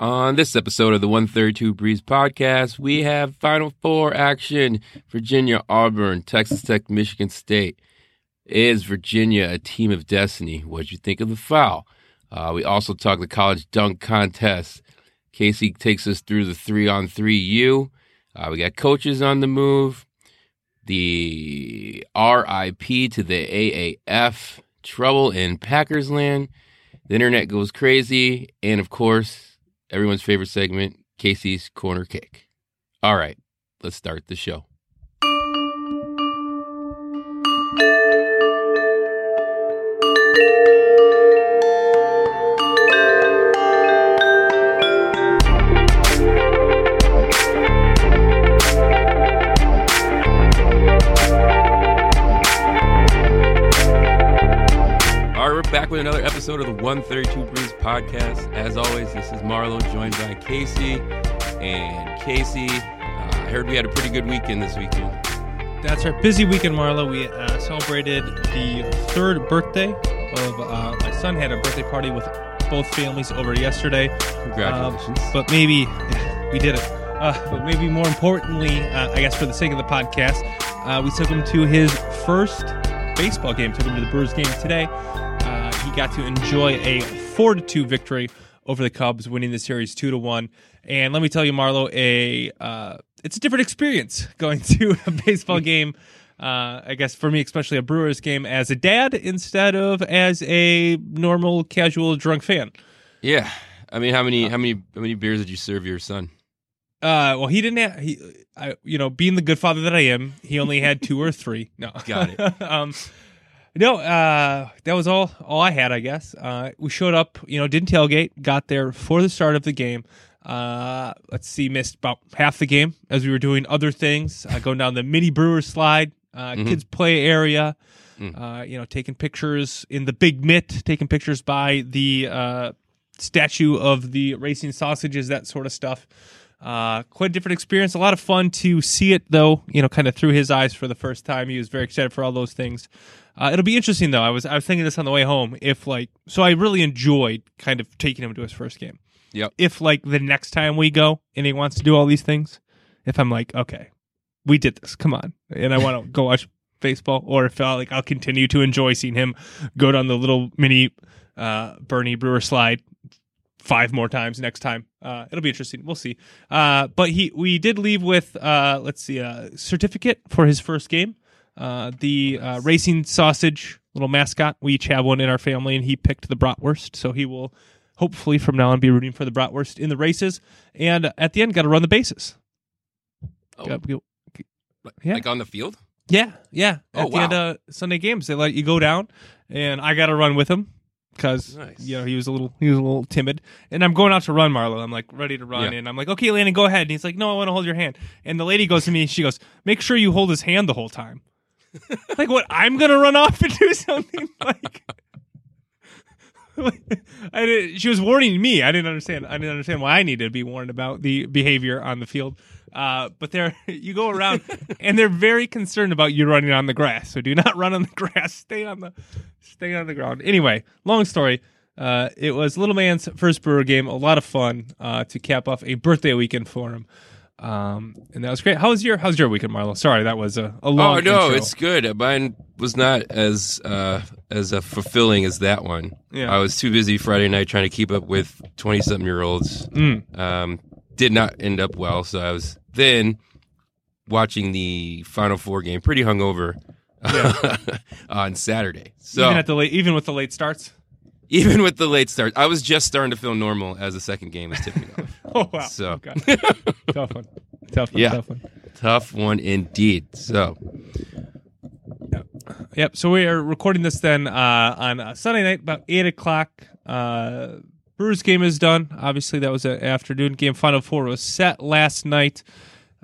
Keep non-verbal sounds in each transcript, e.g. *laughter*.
On this episode of the 132 Breeze podcast, we have Final Four action Virginia, Auburn, Texas Tech, Michigan State. Is Virginia a team of destiny? What'd you think of the foul? Uh, we also talk the college dunk contest. Casey takes us through the three on three U. Uh, we got coaches on the move, the RIP to the AAF, trouble in Packers land, the internet goes crazy, and of course, everyone's favorite segment, Casey's Corner Kick. All right, let's start the show. Back with another episode of the 132 Breeze podcast. As always, this is Marlo joined by Casey. And Casey, uh, I heard we had a pretty good weekend this weekend. That's our busy weekend, Marlo. We uh, celebrated the third birthday of uh, my son. Had a birthday party with both families over yesterday. Congratulations! Uh, but maybe *laughs* we did it. Uh, but maybe more importantly, uh, I guess for the sake of the podcast, we took him to his first baseball game. Took him to the Brewers game today he got to enjoy a four to two victory over the Cubs, winning the series two to one. And let me tell you, Marlo, a uh, it's a different experience *laughs* going to a baseball game. Uh, I guess for me, especially a Brewers game, as a dad instead of as a normal, casual, drunk fan. Yeah, I mean, how many, how many, how many beers did you serve your son? Uh, well, he didn't have he, I, you know, being the good father that I am, he only had two or three. No, got it. *laughs* um, no, uh, that was all all I had, I guess. Uh, we showed up, you know, didn't tailgate, got there for the start of the game. Uh, let's see, missed about half the game as we were doing other things, uh, going down the mini brewer slide, uh, mm-hmm. kids play area, mm. uh, you know, taking pictures in the big mitt, taking pictures by the uh, statue of the racing sausages, that sort of stuff. Uh, quite a different experience. A lot of fun to see it, though. You know, kind of through his eyes for the first time. He was very excited for all those things. Uh, it'll be interesting though. I was I was thinking this on the way home. If like, so I really enjoyed kind of taking him to his first game. Yep. If like the next time we go and he wants to do all these things, if I'm like, okay, we did this, come on, and I want to *laughs* go watch baseball, or if I like I'll continue to enjoy seeing him go down the little mini uh, Bernie Brewer slide five more times next time. Uh, it'll be interesting. We'll see. Uh, but he we did leave with uh, let's see a certificate for his first game. Uh, the uh, racing sausage little mascot. We each have one in our family, and he picked the bratwurst, so he will hopefully from now on be rooting for the bratwurst in the races. And at the end, got to run the bases. Oh. Gotta, yeah. Like on the field? Yeah, yeah. Oh, At wow. the end of Sunday games, they let you go down, and I got to run with him because nice. you know he was a little he was a little timid. And I'm going out to run, Marlo. I'm like ready to run, yeah. and I'm like, okay, Landon, go ahead. And he's like, no, I want to hold your hand. And the lady goes to me, she goes, make sure you hold his hand the whole time. *laughs* like what? I'm gonna run off and do something *laughs* like. I did, she was warning me. I didn't understand. I didn't understand why I needed to be warned about the behavior on the field. Uh, but there, *laughs* you go around, and they're very concerned about you running on the grass. So do not *laughs* run on the grass. Stay on the, stay on the ground. Anyway, long story. Uh, it was little man's first Brewer game. A lot of fun uh, to cap off a birthday weekend for him. Um, and that was great. How was your How's your weekend, Marlo? Sorry, that was a, a long. Oh no, intro. it's good. Mine was not as uh, as uh, fulfilling as that one. Yeah. I was too busy Friday night trying to keep up with twenty something year olds. Mm. Um, did not end up well, so I was then watching the Final Four game, pretty hungover yeah. *laughs* on Saturday. So even at the late, even with the late starts even with the late start, I was just starting to feel normal as the second game was tipping off. *laughs* oh wow! So okay. *laughs* tough one, tough one, yeah. tough one, tough one indeed. So. Yep. Yep. So we are recording this then uh, on Sunday night, about eight o'clock. Uh, Brewers game is done. Obviously, that was an afternoon game. Final four was set last night.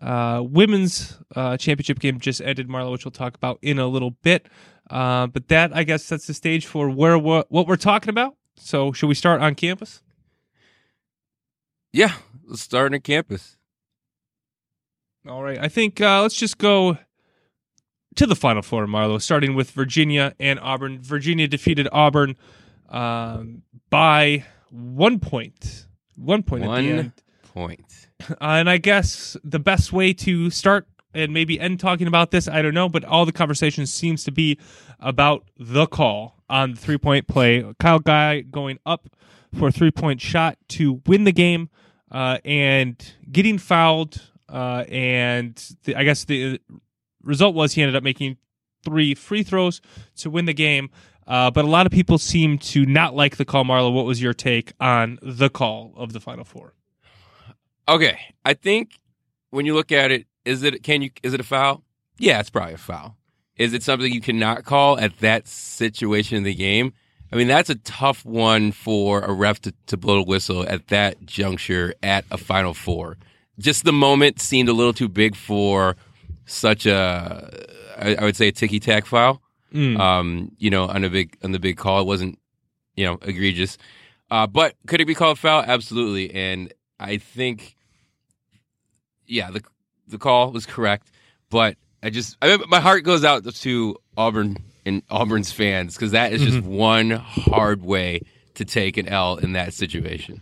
Uh, women's uh, championship game just ended, Marlo, which we'll talk about in a little bit. Uh, but that, I guess, sets the stage for where what, what we're talking about. So, should we start on campus? Yeah, let's start on campus. All right. I think uh, let's just go to the Final Four, Marlo, starting with Virginia and Auburn. Virginia defeated Auburn um, by one point One point at the end. point. Uh, and I guess the best way to start and maybe end talking about this, I don't know, but all the conversation seems to be about the call on the three point play. Kyle Guy going up for a three point shot to win the game uh, and getting fouled. Uh, and the, I guess the result was he ended up making three free throws to win the game. Uh, but a lot of people seem to not like the call. Marlo, what was your take on the call of the Final Four? Okay, I think when you look at it, is it can you is it a foul? Yeah, it's probably a foul. Is it something you cannot call at that situation in the game? I mean, that's a tough one for a ref to, to blow a whistle at that juncture at a Final Four. Just the moment seemed a little too big for such a, I, I would say, a ticky tack foul. Mm. Um, you know, on a big on the big call, it wasn't, you know, egregious. Uh, but could it be called foul? Absolutely. And I think, yeah, the the call was correct. But I just, I, my heart goes out to Auburn and Auburn's fans because that is just one hard way to take an L in that situation.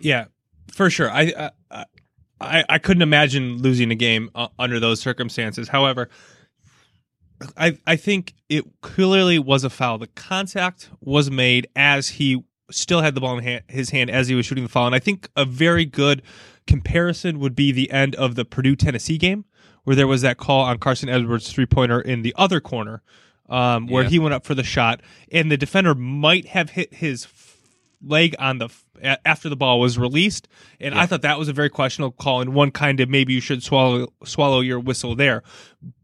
Yeah, for sure. I I I, I couldn't imagine losing a game uh, under those circumstances. However, I I think it clearly was a foul. The contact was made as he still had the ball in hand, his hand as he was shooting the foul, and I think a very good comparison would be the end of the Purdue Tennessee game where there was that call on Carson Edwards three pointer in the other corner. Um, where Yeah. he went up for the shot, and the defender might have hit his leg on the a- after the ball was released, and I thought that was a very questionable call and one kind of maybe you should swallow swallow your whistle there.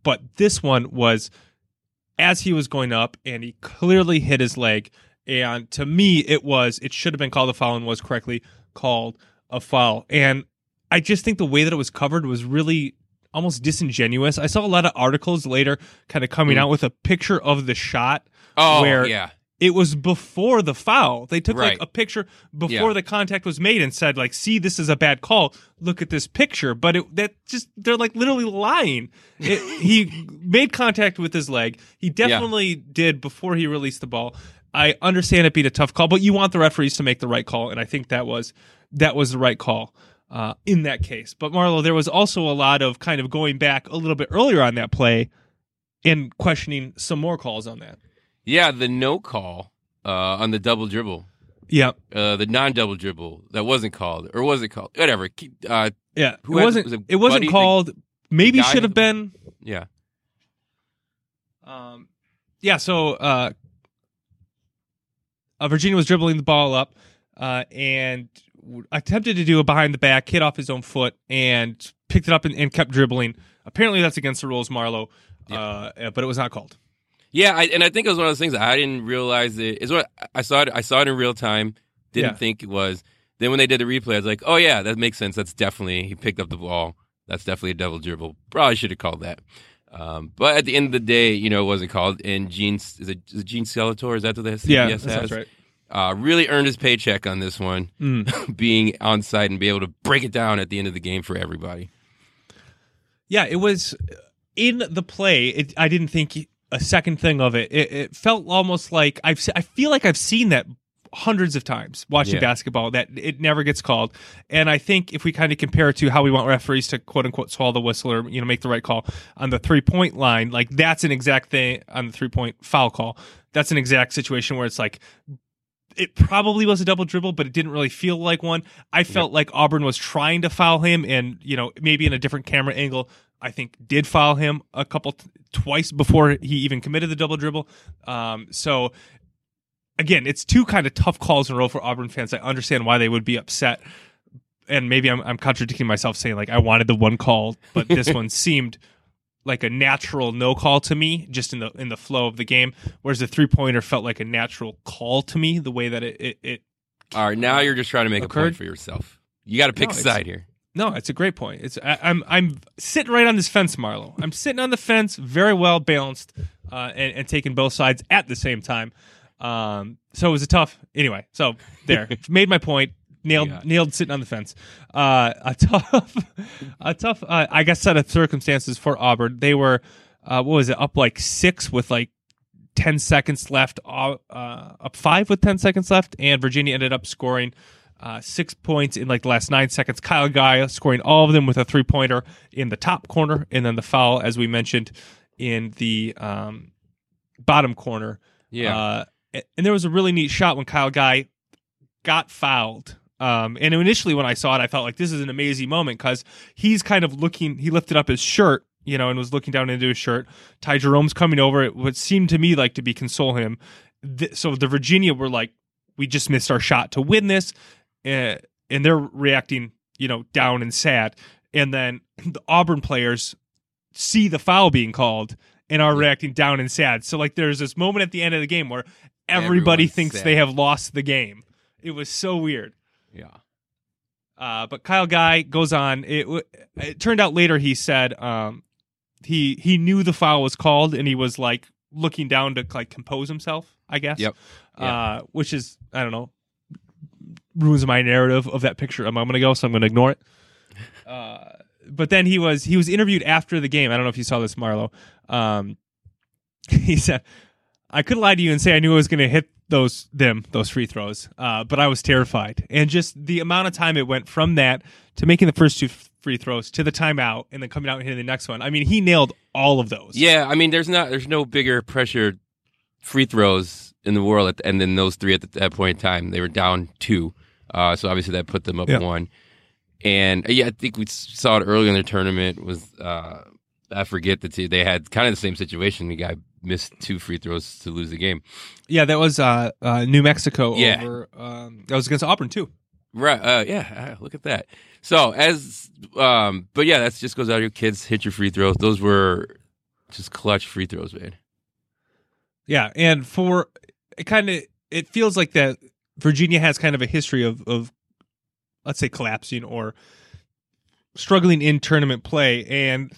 But this one was as he was going up, and he clearly hit his leg. And to me, it was it should have been called a foul and was correctly called a foul. And I just think the way that it was covered was really almost disingenuous. I saw a lot of articles later kind of coming Mm. out with a picture of the shot Oh, where yeah. It was before the foul. They took Right. like a picture before Yeah. the contact was made and said like, "See, this is a bad call. Look at this picture." But it, that just they're like literally lying. It, *laughs* he made contact with his leg. He definitely did before he released the ball. I understand it being a tough call, but you want the referees to make the right call, and I think that was that was the right call uh, in that case. But Marlo, there was also a lot of kind of going back a little bit earlier on that play and questioning some more calls on that. Yeah, the no call uh, on the double dribble. Yeah, uh, the non-double dribble that wasn't called, or was it called? Whatever. Keep, uh, Yeah, Who it wasn't. was it it wasn't Buddy, the- called. maybe should have been. yeah, Um, yeah. So uh, uh, Virginia was dribbling the ball up uh, and attempted to do a behind the back, hit off his own foot, and picked it up and, and kept dribbling. Apparently, that's against the rules, Marlo. Uh, but it was not called. Yeah. I, and I think it was one of those things I didn't realize it. Is what I saw it. I saw it in real time. Didn't Yeah. think it was. Then when they did the replay, I was like, oh yeah, that makes sense. That's definitely he picked up the ball. That's definitely a double dribble. Probably should have called that. Um, but at the end of the day, you know, it wasn't called. And Gene is it, is it Gene Stellator? Is that what the CBS Yeah, has? that sounds right. Uh, really earned his paycheck on this one, Mm. *laughs* being on site and be able to break it down at the end of the game for everybody. Yeah, it was in the play. It, I didn't think a second thing of it. It, it felt almost like I've. se- I feel like I've seen that hundreds of times watching Yeah. basketball. That it never gets called. And I think if we kind of compare it to how we want referees to quote unquote swallow the whistle or you know make the right call on the three point line, like that's an exact thing on the three point foul call. That's an exact situation where it's like it probably was a double dribble, but it didn't really feel like one. I felt like Auburn was trying to foul him, and you know maybe in a different camera angle, I think did foul him a couple t- twice before he even committed the double dribble. Um, so again, it's two kind of tough calls in a row for Auburn fans. I understand why they would be upset, and maybe I'm, I'm contradicting myself saying like I wanted the one call, but *laughs* this one seemed like a natural no call to me just in the in the flow of the game whereas the three pointer felt like a natural call to me the way that it it, it All right, now you're just trying to make a point for yourself. You got to pick No, a side here. No it's a great point. It's I, i'm i'm sitting right on this fence marlo. I'm sitting on the fence very well balanced uh and, and taking both sides at the same time. Um so it was a tough anyway so there. *laughs* Made my point. Nailed Yeah. nailed sitting on the fence. Uh a *laughs* tough a tough uh, i guess set of circumstances for auburn. They were uh what was it up like six with like 10 seconds left uh, uh, up five with 10 seconds left and virginia ended up scoring uh, six points in like the last nine seconds. Kyle Guy scoring all of them with a three pointer in the top corner, and then the foul, as we mentioned, in the um, bottom corner. Yeah. Uh, and there was a really neat shot when Kyle Guy got fouled. Um, and initially, when I saw it, I felt like this is an amazing moment because he's kind of looking. He lifted up his shirt, you know, and was looking down into his shirt. Ty Jerome's coming over. It would seem to me like to be console him. Th- so the Virginia were like, "We just missed our shot to win this," uh, and they're reacting, you know, down and sad. And then *clears throat* the Auburn players see the foul being called and are reacting down and sad. So like, there's this moment at the end of the game where everybody Everyone's thinks sad. they have lost the game. It was so weird. Yeah. Uh, but Kyle Guy goes on. It, it turned out later he said um, he he knew the foul was called and he was like looking down to like compose himself. I guess. Yep. Uh, which is I don't know ruins my narrative of that picture a moment ago, so I'm going to ignore it. *laughs* Uh, but then he was he was interviewed after the game. I don't know if you saw this, Marlo. Um, *laughs* he said, "I could lie to you and say I knew I was going to hit those them those free throws, uh, but I was terrified. And just the amount of time it went from that to making the first two free throws to the timeout and then coming out and hitting the next one. I mean, he nailed all of those. Yeah, I mean, there's not, there's no bigger pressure free throws in the world, at, and then those three at the, that point in time, they were down two, uh, so obviously that put them up Yeah. one. And uh, yeah, I think we saw it early in the tournament. Was uh, I forget the team? They had kind of the same situation. The guy missed two free throws to lose the game. yeah. That was uh, uh, New Mexico Yeah. over. Um, that was against Auburn too. Right. Uh, yeah. uh, Look at that. So as, um, but yeah, that just goes out. Your kids hit your free throws. Those were just clutch free throws, man. Yeah, and for it kind of it feels like that Virginia has kind of a history of of let's say collapsing or struggling in tournament play and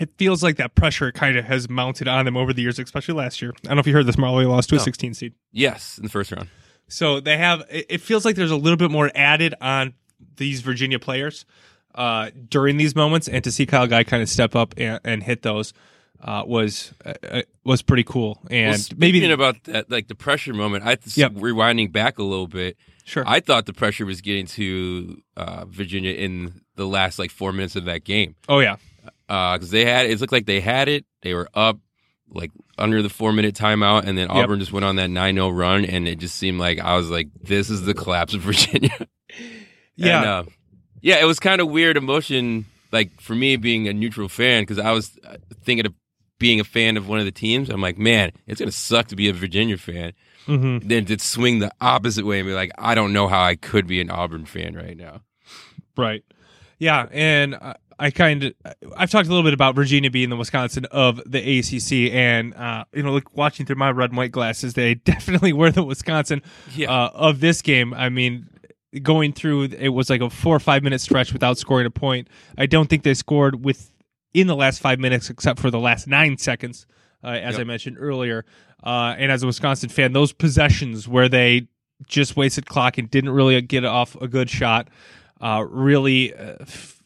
it feels like that pressure kind of has mounted on them over the years, especially last year. I don't know if you heard this, Marlo lost to a 16 seed. Yes, in the first round. So they have. It it feels like there's a little bit more added on these Virginia players uh, during these moments, and to see Kyle Guy kind of step up and, and hit those uh, was uh, uh, was pretty cool. And well, maybe speaking about that, like the pressure moment, I just Yep. rewinding back a little bit. sure. I thought the pressure was getting to uh, Virginia in the last like four minutes of that game oh yeah, because they had it looked like they had it. They were up like under the four minute timeout, and then Yep. Auburn just went on that 9-0 run, and it just seemed like I was like, this is the collapse of *laughs* Virginia. *laughs* yeah. And, uh, yeah, it was kind of weird emotion, like for me being a neutral fan, because I was uh, thinking of being a fan of one of the teams. I'm like, man, it's gonna suck to be a Virginia fan. hmm Then to swing the opposite way and be like, I don't know how I could be an Auburn fan right now. Right. Yeah, and I, I kind of I've talked a little bit about Virginia being the Wisconsin of the ACC, and uh, you know, like watching through my red and white glasses, they *laughs* definitely were the Wisconsin Yeah. uh, of this game. I mean, going through it was like a four or five minute stretch without scoring a point. I don't think they scored with in the last five minutes, except for the last nine seconds, uh, as Yep. I mentioned earlier. Uh, and as a Wisconsin fan, those possessions where they just wasted clock and didn't really get off a good shot, uh, really uh, f-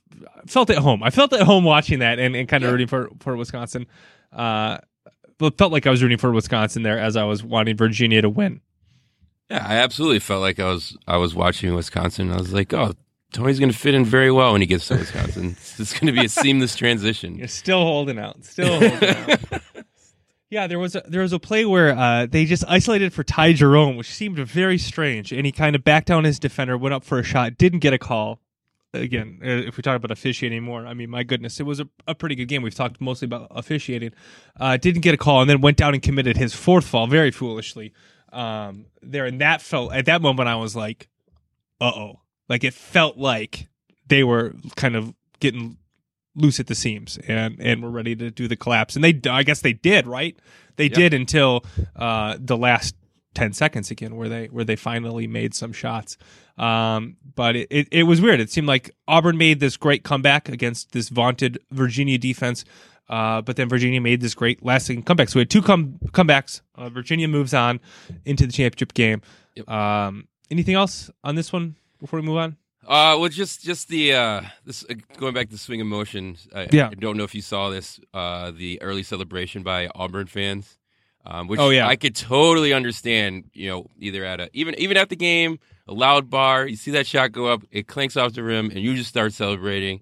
felt at home. I felt at home watching that and, and kind of Yeah. rooting for for Wisconsin. Uh, but felt like I was rooting for Wisconsin there as I was wanting Virginia to win. Yeah, I absolutely felt like I was I was watching Wisconsin. I was like, oh, Tony's gonna fit in very well when he gets to Wisconsin. it's *laughs* it's gonna be a seamless transition. You're still holding out. Still holding out. *laughs* Yeah, there was a there was a play where uh, they just isolated for Ty Jerome, which seemed very strange, and he kind of backed down his defender, went up for a shot, didn't get a call. Again, uh, if we talk about officiating more, I mean, my goodness, it was a, a pretty good game. We've talked mostly about officiating. Uh, didn't get a call, and then went down and committed his fourth fall very foolishly um, there. And that felt at that moment, I was like, "Uh oh!" Like it felt like they were kind of getting loose at the seams and and were ready to do the collapse. And they, I guess, they did. Right? They Yeah. did until uh, the last ten seconds again, where they where they finally made some shots. Um, but it, it, it was weird. It seemed like Auburn made this great comeback against this vaunted Virginia defense. Uh, but then Virginia made this great last lasting comeback. So we had two come comebacks. Uh, Virginia moves on into the championship game. Yep. Um, anything else on this one before we move on? Uh, well, just just the uh, this uh, going back to swing emotions. I, Yeah. I don't know if you saw this. Uh, the early celebration by Auburn fans, um, which Oh, yeah. I could totally understand. You know, either at a even even at the game a loud bar. You see that shot go up, it clanks off the rim, and you just start celebrating.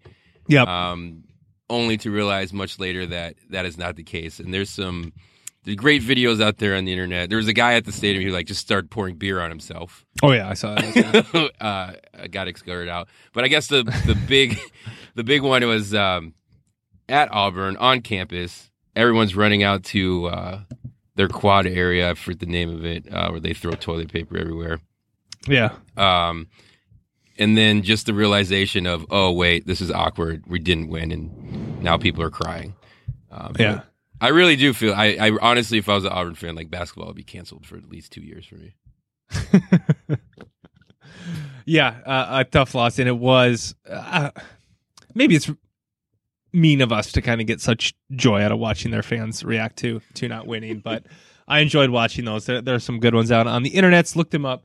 Yep. Um, only to realize much later that that is not the case. And there's some there's great videos out there on the internet. There was a guy at the stadium who like just started pouring beer on himself. oh yeah, I saw that. *laughs* uh, got escorted out. But I guess the the big *laughs* the big one was um, at Auburn on campus. Everyone's running out to uh, their quad area. I forget the name of it, uh, where they throw toilet paper everywhere. yeah. Um, and then just the realization of, oh wait, this is awkward. We didn't win, and now people are crying. Um, Yeah. I really do feel. I, I honestly, if I was an Auburn fan, like basketball would be canceled for at least two years for me. *laughs* Yeah, uh, a tough loss, and it was. Uh, maybe it's mean of us to kind of get such joy out of watching their fans react to to not winning, but *laughs* I enjoyed watching those. There, there are some good ones out on the internets. Look them up,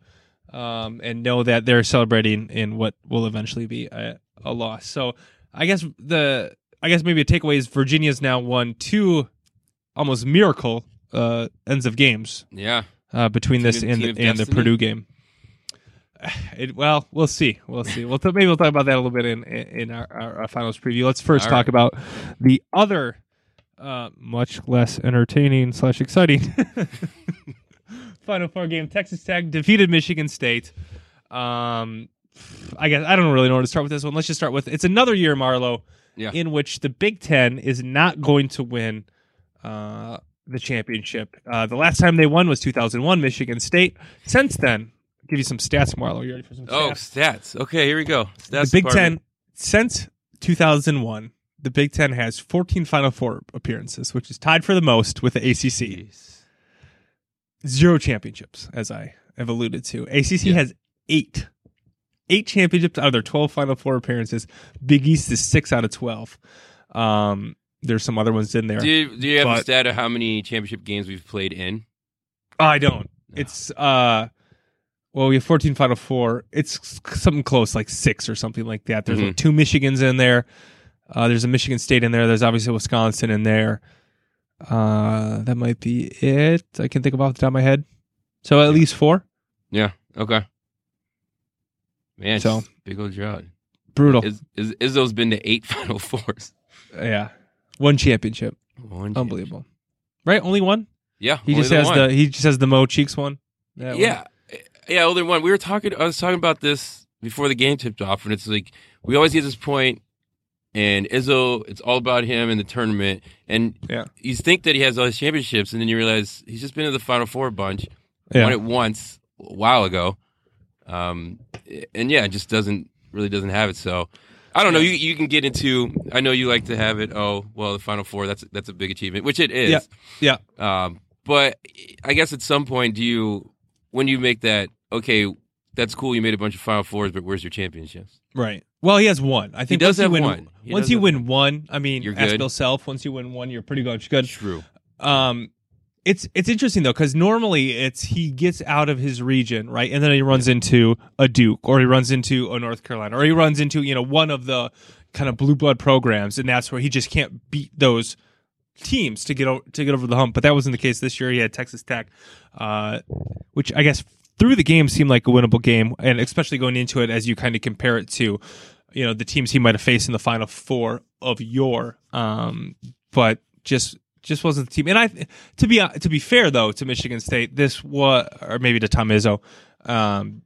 um, and know that they're celebrating in what will eventually be a, a loss. So I guess the I guess maybe a takeaway is Virginia's now won two almost miracle uh, ends of games Yeah, uh, between this and the, and the? Purdue game. *sighs* It, well, we'll see. We'll see. We'll t- maybe we'll talk about that a little bit in in our, our, our finals preview. Let's first All talk right. about the other, uh, much less entertaining slash exciting *laughs* Final Four game. Texas Tech defeated Michigan State. Um, I guess I don't really know where to start with this one. Let's just start with it's another year, Marlo, Yeah. in which the Big Ten is not going to win uh, the championship. Uh, the last time they won was 2001, Michigan State. Since then, I'll give you some stats, Marlo. You ready for some stats? Oh, stats? stats. Okay, here we go. Stats the Big department. Ten since 2001. The Big Ten has 14 Final Four appearances, which is tied for the most with the ACC. Jeez. Zero championships, as I have alluded to. ACC Yeah. has eight. Eight championships out of their 12 Final Four appearances. Big East is six out of 12. Um, there's some other ones in there. Do you, do you have a stat of how many championship games we've played in? I don't. No. It's uh well, we have 14 Final Four. It's something close, like six or something like that. There's Mhm. like, two Michigans in there. Uh, there's a Michigan State in there. There's obviously Wisconsin in there. Uh, that might be it. I can think of off the top of my head. So at least four. Yeah. Okay. Man, So- so big old drought. Brutal. Is, is Izzo's been to eight *laughs* Final Fours. yeah, one championship. One Unbelievable. Right? Only one. Yeah. He just has one. the he just has the Mo Cheeks one. That one. yeah, yeah, only one. We were talking. I was talking about this before the game tipped off, and it's like we always get this point, and Izzo, it's all about him in the tournament, and Yeah. you think that he has all his championships, and then you realize he's just been to the Final Four a bunch, Yeah. won it once a while ago, um, and yeah, it just doesn't really doesn't have it. So. I don't know. You you can get into. I know you like to have it. Oh well, the Final Four. That's that's a big achievement, which it is. Yeah. Um, but I guess at some point, do you, when you make that, okay, that's cool, you made a bunch of Final Fours, but where's your championships? Right. Well, he has one. I think he does once you have win, one. He once you win one, I mean, You're ask good. Bill Self. Once you win one, you're pretty good. Good. True. Um, it's it's interesting though because normally it's he gets out of his region right, and then he runs into a Duke or he runs into a North Carolina or he runs into you know one of the kind of blue blood programs, and that's where he just can't beat those teams to get o- to get over the hump. But that wasn't the case this year. He had Texas Tech, uh, which I guess through the game seemed like a winnable game, and especially going into it as you kind of compare it to you know the teams he might have faced in the final four of your um but just just wasn't the team. And i to be to be fair though to michigan state this was or maybe to tom izzo um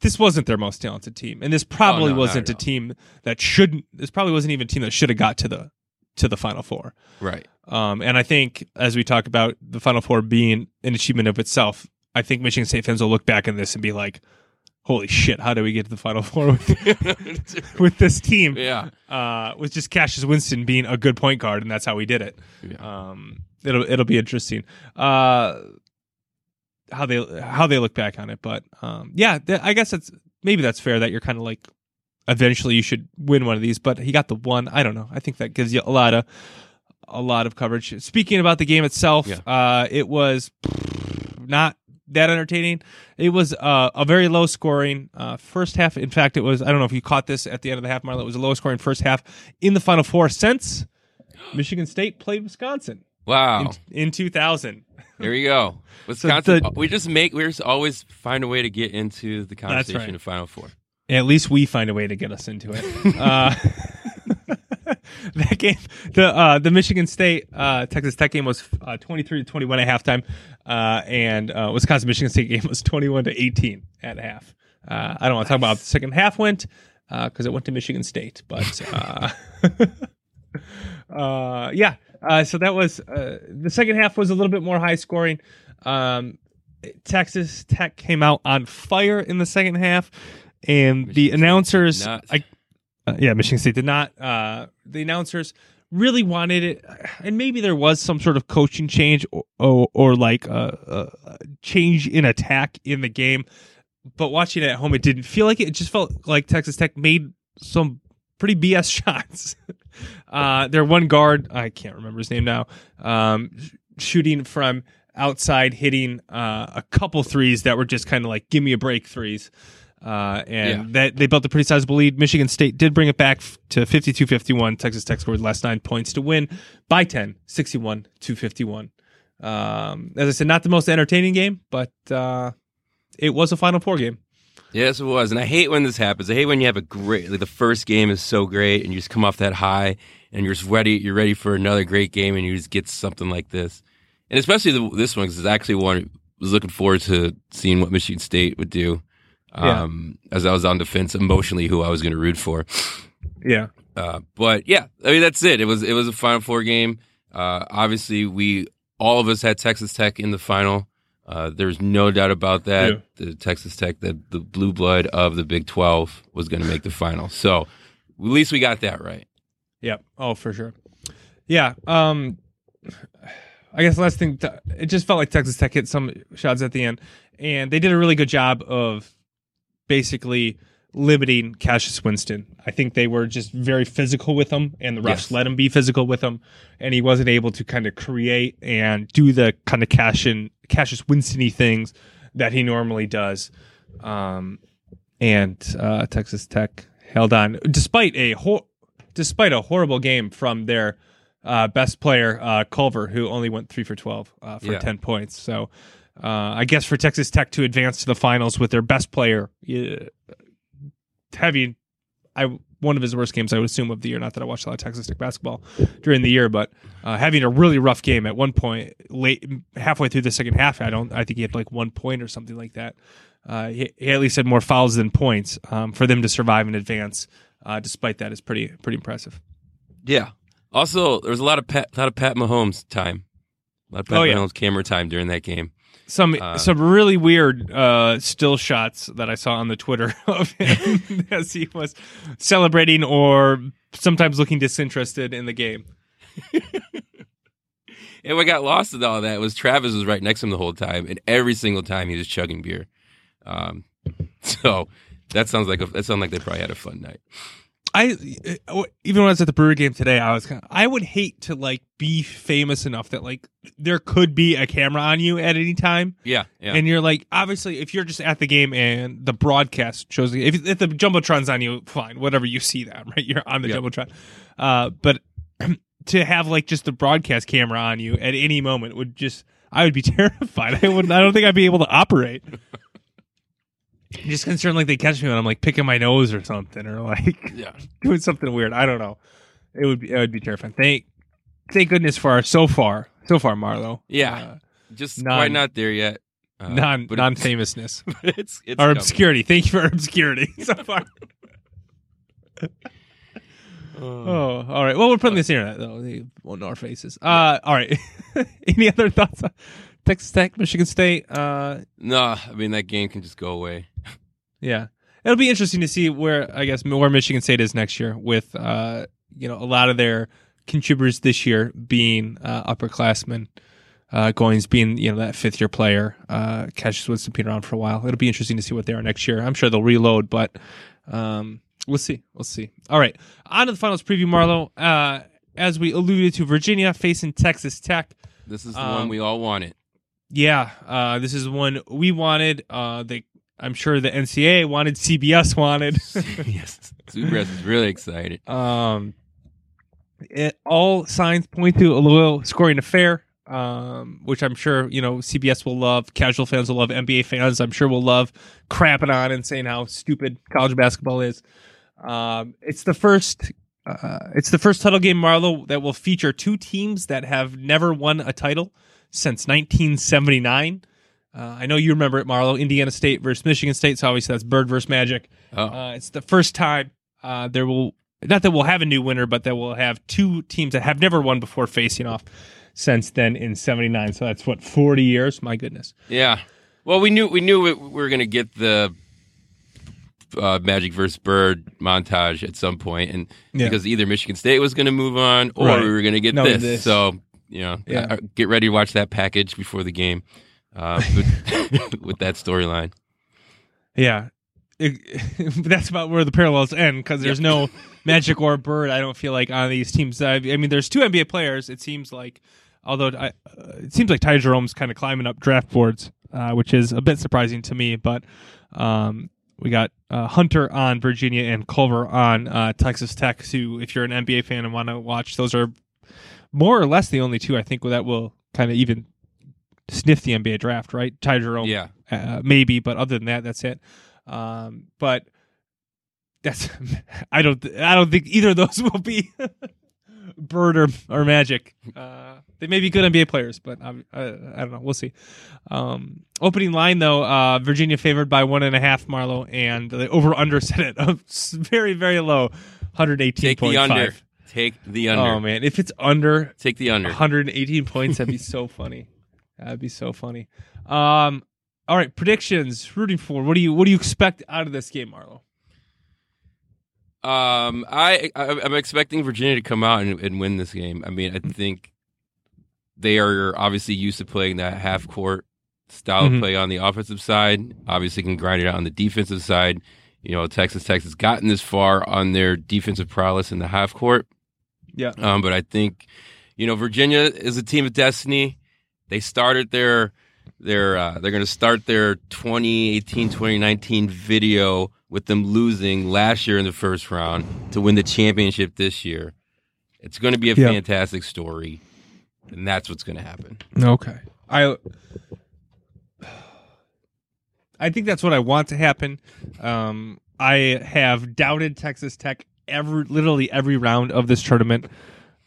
this wasn't their most talented team. And this probably Oh, no, wasn't a team that shouldn't this probably wasn't even a team that should have got to the to the final four. Right. um, and I think as we talk about the Final Four being an achievement of itself, I think Michigan State fans will look back on this and be like, "Holy shit! How do we get to the Final Four with, *laughs* with this team?" yeah. Uh, with just Cassius Winston being a good point guard, and that's how we did it. Yeah. Um, it'll it'll be interesting. Uh, how they how they look back on it, but um, yeah, th- I guess it's maybe that's fair that you're kind of like eventually you should win one of these, but he got the one. I don't know. I think that gives you a lot of a lot of coverage. Speaking about the game itself, Yeah. uh, it was not that entertaining. It was uh, a very low scoring uh, first half. In fact, it was I don't know if you caught this at the end of the half, Marla. It was a low scoring first half in the Final Four since Michigan State played Wisconsin. Wow. in, in 2000. There you go. *laughs* Wisconsin. the- we just make. We just always find a way to get into the conversation right. in Final Four. At least we find a way to get us into it. *laughs* uh, *laughs* that game, the uh, the Michigan State uh, Texas Tech game was uh, 23 to 21 at halftime, uh, and uh, Wisconsin Michigan State game was 21 to 18 at half. Uh, I don't want to talk about the second half went because it went to Michigan State, but *laughs* uh, *laughs* uh, yeah. Uh, so that was uh, the second half was a little bit more high scoring. Um, Texas Tech came out on fire in the second half, and the Michigan did announcers. I, uh, yeah, Michigan State did not. Uh, the announcers really wanted it, and maybe there was some sort of coaching change or or, or like a, a a change in attack in the game. But watching it at home, it didn't feel like it. It just felt like Texas Tech made some pretty BS *laughs* shots. uh, their one guard, I can't remember his name now, um, sh- shooting from outside, hitting uh, a couple threes that were just kind of like, give me a break threes. Uh, and Yeah. that they built a pretty sizable lead. Michigan State did bring it back f- to 52 51. Texas Tech scored the last nine points to win by 10, 61 to 51. Um, as I said, not the most entertaining game, but uh, it was a Final Four game. Yes, it was, and I hate when this happens. I hate when you have a great, like the first game is so great, and you just come off that high, and you're just ready. You're ready for another great game, and you just get something like this, and especially the, this one because it's actually one I was looking forward to seeing what Michigan State would do. Yeah. Um, as I was on defense emotionally, who I was going to root for. Yeah. Uh, but yeah, I mean that's it. It was it was a Final Four game. Uh, obviously, we all of us had Texas Tech in the final. Uh, there's no doubt about that. Yeah. The Texas Tech, the the blue blood of the Big Twelve, was going to make the final. So at least we got that right. Yep. Oh, for sure. Yeah. Um, I guess the last thing, it just felt like Texas Tech hit some shots at the end, and they did a really good job of basically limiting Cassius Winston. I think they were just very physical with him, and the refs Yes. let him be physical with him, and he wasn't able to kind of create and do the kind of Cassius Cassius Winston-y things that he normally does. Um, and uh, Texas Tech held on despite a hor- despite a horrible game from their uh, best player uh, Culver, who only went three for twelve uh, for Yeah. ten points. So uh, I guess for Texas Tech to advance to the finals with their best player uh, having I one of his worst games I would assume of the year. Not that I watched a lot of Texas Tech basketball during the year, but uh, having a really rough game at one point late halfway through the second half. I don't. I think he had like one point or something like that. Uh, he, he at least had more fouls than points. Um, for them to survive and advance, uh, despite that, is pretty pretty impressive. Yeah. Also, there was a lot of Pat, lot of Pat Mahomes time, a lot of Pat Oh, yeah. Mahomes camera time during that game. Some Uh, some really weird uh, still shots that I saw on the Twitter *laughs* of him *laughs* as he was celebrating or sometimes looking disinterested in the game. *laughs* And what got lost in all that was Travis was right next to him the whole time, and every single time he was chugging beer. Um, so that sounds like a, that sounds like they probably had a fun night. I uh, even when I was at the Brewer game today, I was kind of, I would hate to like be famous enough that like there could be a camera on you at any time, Yeah, yeah, and you're like obviously if you're just at the game and the broadcast shows you if, if the jumbotron's on you, fine, whatever you see that *laughs* right, you're on the Yeah. jumbotron, uh, but *clears throat* to have like just the broadcast camera on you at any moment would just I would be *laughs* terrified. I would I don't think I'd be able to operate. *laughs* Just concerned like they catch me when I'm like picking my nose or something or like *laughs* yeah. doing something weird. I don't know. It would be it would be terrifying. Thank thank goodness for our so far so far Marlo. Yeah. Just non- quite not there yet. Uh, Uh, non but non it's- famousness *laughs* but it's it's or coming. obscurity. Thank you for obscurity *laughs* so far. Oh. Oh, all right. Well, we're putting this internet though. They won't know our faces. Uh, all right. Any other thoughts? Texas Tech, Michigan State. Uh, No, I mean that game can just go away. Yeah, it'll be interesting to see where I guess where Michigan State is next year with uh, you know a lot of their contributors this year being uh, upperclassmen. Uh, Goins being you know that fifth year player, uh, Cassius Winston been around for a while. It'll be interesting to see what they are next year. I'm sure they'll reload, but um, we'll see. We'll see. All right, on to the finals preview, Marlo. Uh, as we alluded to, Virginia facing Texas Tech. This is the Um, one we all wanted. Yeah, uh, this is one we wanted. Uh, they, I'm sure the NCAA wanted, CBS wanted. *laughs* yes, Zubres is really excited. um, it, all signs point to a low scoring affair, um, which I'm sure you know CBS will love, casual fans will love, NBA fans I'm sure will love crapping on and saying how stupid college basketball is. Um, it's the first. Uh, it's the first title game, Marlo, that will feature two teams that have never won a title since 1979. Uh, I know you remember it, Marlo. Indiana State versus Michigan State. So obviously that's Bird versus Magic. Oh. Uh, it's the first time uh, there will not that we'll have a new winner, but that we'll have two teams that have never won before facing off since then in '79. So that's what 40 years. My goodness. Yeah. Well, we knew we knew we were going to get the uh, Magic versus Bird montage at some point, and Yeah. because either Michigan State was going to move on or Right. we were going to get No, this. this. So you know, Yeah. uh, get ready to watch that package before the game uh, *laughs* with, *laughs* with that storyline. Yeah. It- *laughs* that's about where the parallels end because there's no Magic or Bird. I don't feel like on these teams. I, I mean, there's two NBA players. It seems like, although I, uh, it seems like Ty Jerome's kind of climbing up draft boards, uh, which is a bit surprising to me. But um, we got uh, Hunter on Virginia and Culver on uh, Texas Tech. Who, if you're an NBA fan and want to watch, those are more or less the only two I think that will kind of even sniff the NBA draft. Right? Ty Jerome Yeah. uh, maybe, but other than that, that's it. Um, but that's *laughs* I don't th- I don't think either of those *laughs* will be *laughs* Bird or or Magic. Uh, they may be good NBA players, but um, I, I don't know. We'll see. Um, opening line though, uh, Virginia favored by one and a half, Marlo, and the over under set it up very very low, hundred eighteen Take the under. Take the under. Oh man, if it's under Take the under. 118 points. That'd be so *laughs* funny. That'd be so funny. Um, all right, predictions. Rooting for. What do you What do you expect out of this game, Marlo? Um, I, I I'm expecting Virginia to come out and, and win this game. I mean, I think they are obviously used to playing that half court style Mhm. of play on the offensive side. Obviously, can grind it out on the defensive side. You know, Texas Tech has gotten this far on their defensive prowess in the half court. Yeah. Um, but I think, you know, Virginia is a team of destiny. They started their their uh, they're going to start their 2018 2019 video with them losing last year in the first round to win the championship this year. It's going to be a Yeah. fantastic story, and that's what's going to happen. Okay. I I think that's what I want to happen. Um, I have doubted Texas Tech every literally every round of this tournament.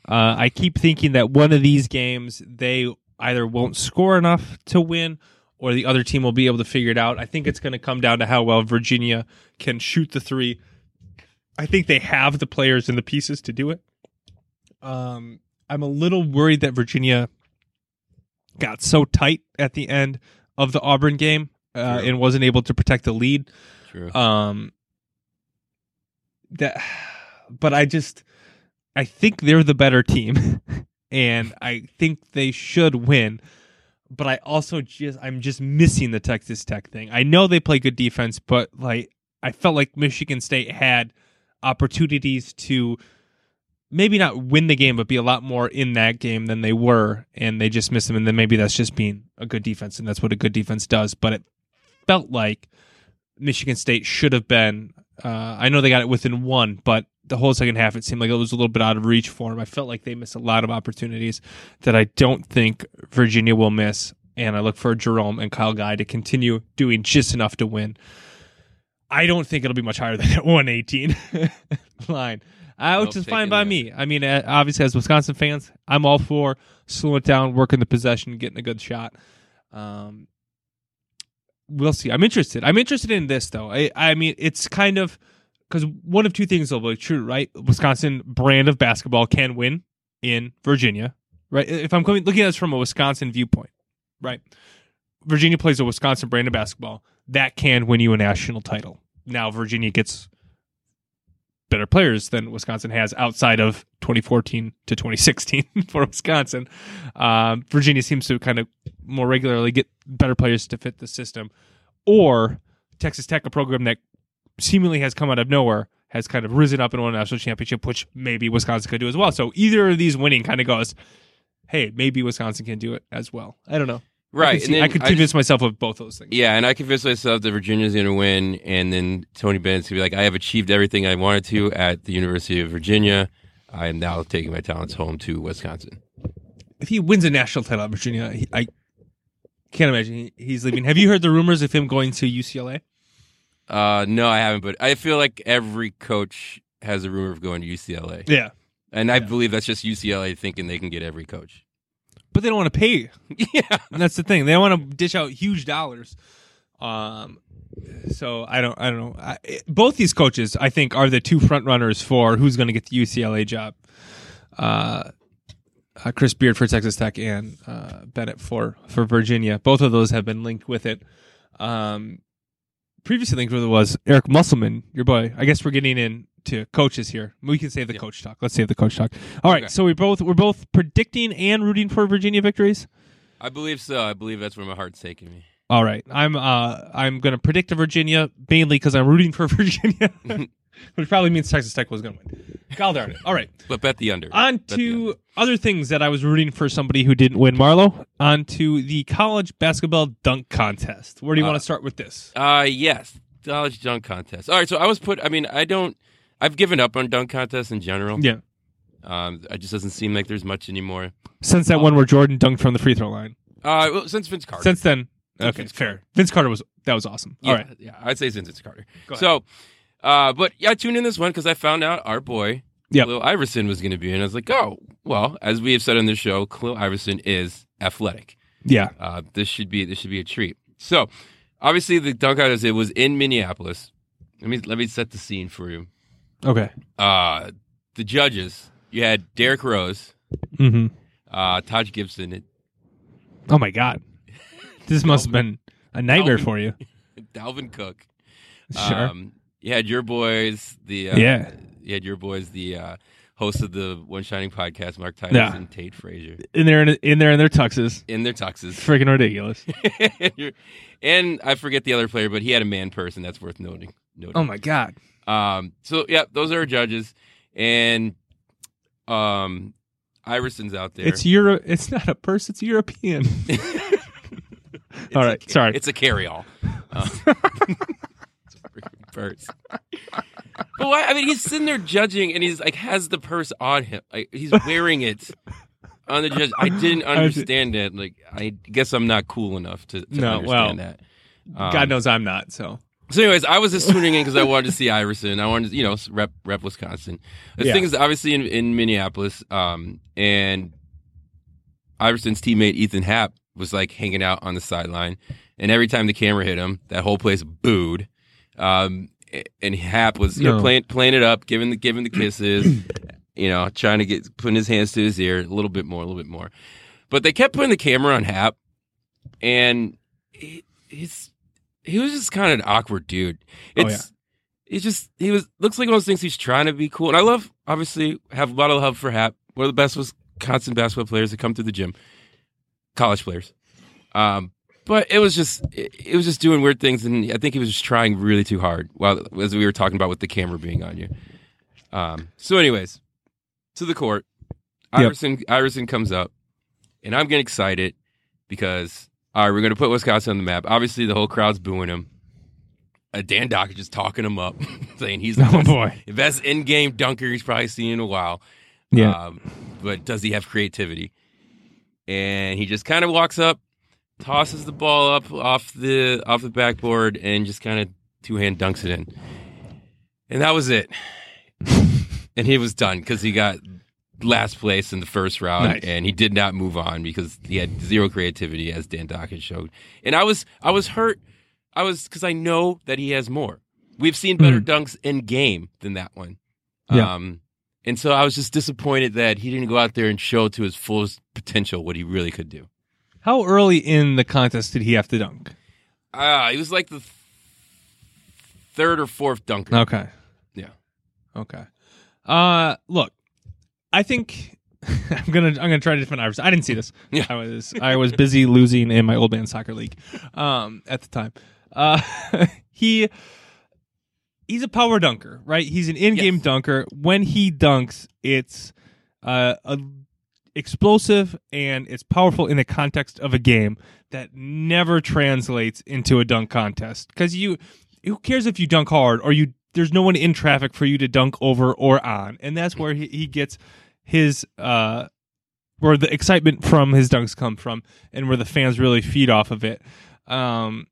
Uh, I keep thinking that one of these games they either won't score enough to win or the other team will be able to figure it out. I think it's going to come down to how well Virginia can shoot the three. I think they have the players and the pieces to do it. Um, I'm a little worried that Virginia got so tight at the end of the Auburn game uh, and wasn't able to protect the lead. True. Um, that, but I just, I think they're the better team, *laughs* and I think they should win. But I also just, I'm just missing the Texas Tech thing. I know they play good defense, but like, I felt like Michigan State had opportunities to maybe not win the game, but be a lot more in that game than they were, and they just missed them. And then maybe that's just being a good defense, and that's what a good defense does. But it felt like Michigan State should have been. Uh, I know they got it within one, but the whole second half it seemed like it was a little bit out of reach for them. I felt like they missed a lot of opportunities that I don't think Virginia will miss. And I look for Jerome and Kyle Guy to continue doing just enough to win. I don't think it'll be much higher than *laughs* that 118 *laughs* line, uh, which is fine by me. I mean, uh, obviously, as Wisconsin fans, I'm all for slowing it down, working the possession, getting a good shot. Um, we'll see. I'm interested. I'm interested in this though. I, I mean, it's kind of because one of two things will be true, right? Wisconsin brand of basketball can win in Virginia, right? If I'm coming, looking at this from a Wisconsin viewpoint, right? Virginia plays a Wisconsin brand of basketball that can win you a national title. Now Virginia gets better players than Wisconsin has outside of 2014 to 2016 *laughs* for Wisconsin. Um, Virginia seems to kind of more regularly get better players to fit the system, or Texas Tech, a program that seemingly has come out of nowhere, has kind of risen up and won a national championship, which maybe Wisconsin could do as well. So either of these winning kind of goes, hey, maybe Wisconsin can do it as well. I don't know. I Right. could, see- then I could I convince myself of both those things. Yeah, and I convinced myself that Virginia's going to win, and then Tony Bennett's going to be like, I have achieved everything I wanted to at the University of Virginia. I am now taking my talents home to Wisconsin. If he wins a national title at Virginia, he, I can't imagine he, he's leaving. Have you heard the rumors of him going to UCLA? Uh, no, I haven't, but I feel like every coach has a rumor of going to UCLA, Yeah, and I believe that's just UCLA thinking they can get every coach. but they don't want to pay. *laughs* yeah, And that's the thing. They don't want to dish out huge dollars. Um, so I don't, I don't know. I, both these coaches, I think, are the two front runners for who's going to get the UCLA job. Uh, uh, Chris Beard for Texas Tech and uh, Bennett for for Virginia. Both of those have been linked with it. Um, previously linked with it was Eric Musselman, your boy. I guess we're getting into coaches here. We can save the Yeah. coach talk. Let's save the coach talk. All right. Okay. So we both we're both predicting and rooting for Virginia victories. I believe so. I believe that's where my heart's taking me. All right, I'm uh I'm gonna predict a Virginia mainly because I'm rooting for *laughs* Virginia, *laughs* which probably means Texas Tech was gonna win. God darn it! All right, *laughs* But bet the under. on Bet the under. to other things that I was rooting for somebody who didn't win. Marlo, on to the college basketball dunk contest. Where do you Uh, want to start with this? Uh yes, college dunk contest. All right, so I was put. I mean, I don't. I've given up on dunk contests in general. Yeah, Um, it just doesn't seem like there's much anymore. since that one where Jordan dunked from the free throw line. Uh, well, since Vince Carter. Since then, Since okay, Vince fair. Carter. Vince Carter was that was awesome. yeah, All right, yeah, I'd say since Vince Carter. Go ahead. So, uh, but yeah, I tuned in this one because I found out our boy Yep. Khalil Iverson was going to be in. I was like, oh, well, as we have said on this show, Khalil Iverson is athletic. yeah, Uh, this should be this should be a treat. So, obviously, the dunk contest it was in Minneapolis. Let me let me set the scene for you. okay. Uh, the judges, you had Derrick Rose, Mm-hmm. uh, Taj Gibson, Oh my God, this must have been a nightmare Dalvin- for you. *laughs* Dalvin Cook. Sure. Um, you had your boys, the uh, Yeah. You had your boys, the uh, host of the One Shining podcast, Mark Titus Yeah. and Tate Frazier, in there in there in their tuxes. in their tuxes. Freaking ridiculous. *laughs* and I forget the other player, but he had a man person. That's worth noting. noting. Oh my god. Um, so yeah, those are our judges, and um, Iverson's out there. It's Euro it's not a purse, it's European. *laughs* *laughs* All a sorry. It's a carry-all. Uh, purse. But why? I mean, he's sitting there judging, and he's like has the purse on him. Like he's wearing it on the judge. I didn't I understand that. Like I guess I'm not cool enough to, to No, well, understand that. Um, God knows I'm not, so So, anyways, I was just tuning in because I wanted to see Iverson. I wanted to, you know, rep rep Wisconsin. The Yeah. thing is, obviously in, in Minneapolis, um, and Iverson's teammate Ethan Happ was like hanging out on the sideline, and every time the camera hit him, that whole place booed. Um, and Happ was you know, playing playing it up, giving the giving the kisses, *clears throat* you know, trying to get putting his hands to his ear a little bit more, a little bit more. But they kept putting the camera on Happ, and he, he's he was just kind of an awkward dude. Oh, It's he's just he was looks like one of those things he's trying to be cool. And I love obviously have a lot of love for Happ. One of the best Wisconsin basketball players that come through the gym, college players. Um, but it was just it, it was just doing weird things, and I think he was just trying really too hard. While as we were talking about with the camera being on you. Um, so, anyways, to the court, Yep. Iverson Iverson comes up, and I'm getting excited because all right, we're going to put Wisconsin on the map. Obviously, the whole crowd's booing him. Uh, Dan Dakich is just talking him up, *laughs* saying he's the Oh best, boy. best in-game dunker he's probably seen in a while. Yeah. Um, but does he have creativity? And he just kind of walks up, tosses the ball up off the off the backboard, and just kind of two hand dunks it in. And that was it. and he was done because he got last place in the first round, Nice. and he did not move on because he had zero creativity, as Dan Dakich showed. And I was I was hurt. I was because I know that he has more. We've seen better dunks in game than that one. Yeah. Um, and so I was just disappointed that he didn't go out there and show to his fullest potential what he really could do. How early in the contest did he have to dunk? Ah, he was like the th- third or fourth dunker. Okay. Yeah. Okay. Uh look, I think *laughs* I'm gonna I'm gonna try to defend Iverson. I didn't see this. Yeah. I was I was busy *laughs* losing in my old man soccer league um at the time. Uh *laughs* he he's a power dunker, right? He's an in-game Yes. dunker. When he dunks, it's uh a explosive and it's powerful in the context of a game that never translates into a dunk contest because you who cares if you dunk hard or you there's no one in traffic for you to dunk over or on, and that's where he, he gets his uh where the excitement from his dunks come from, and where the fans really feed off of it. Um,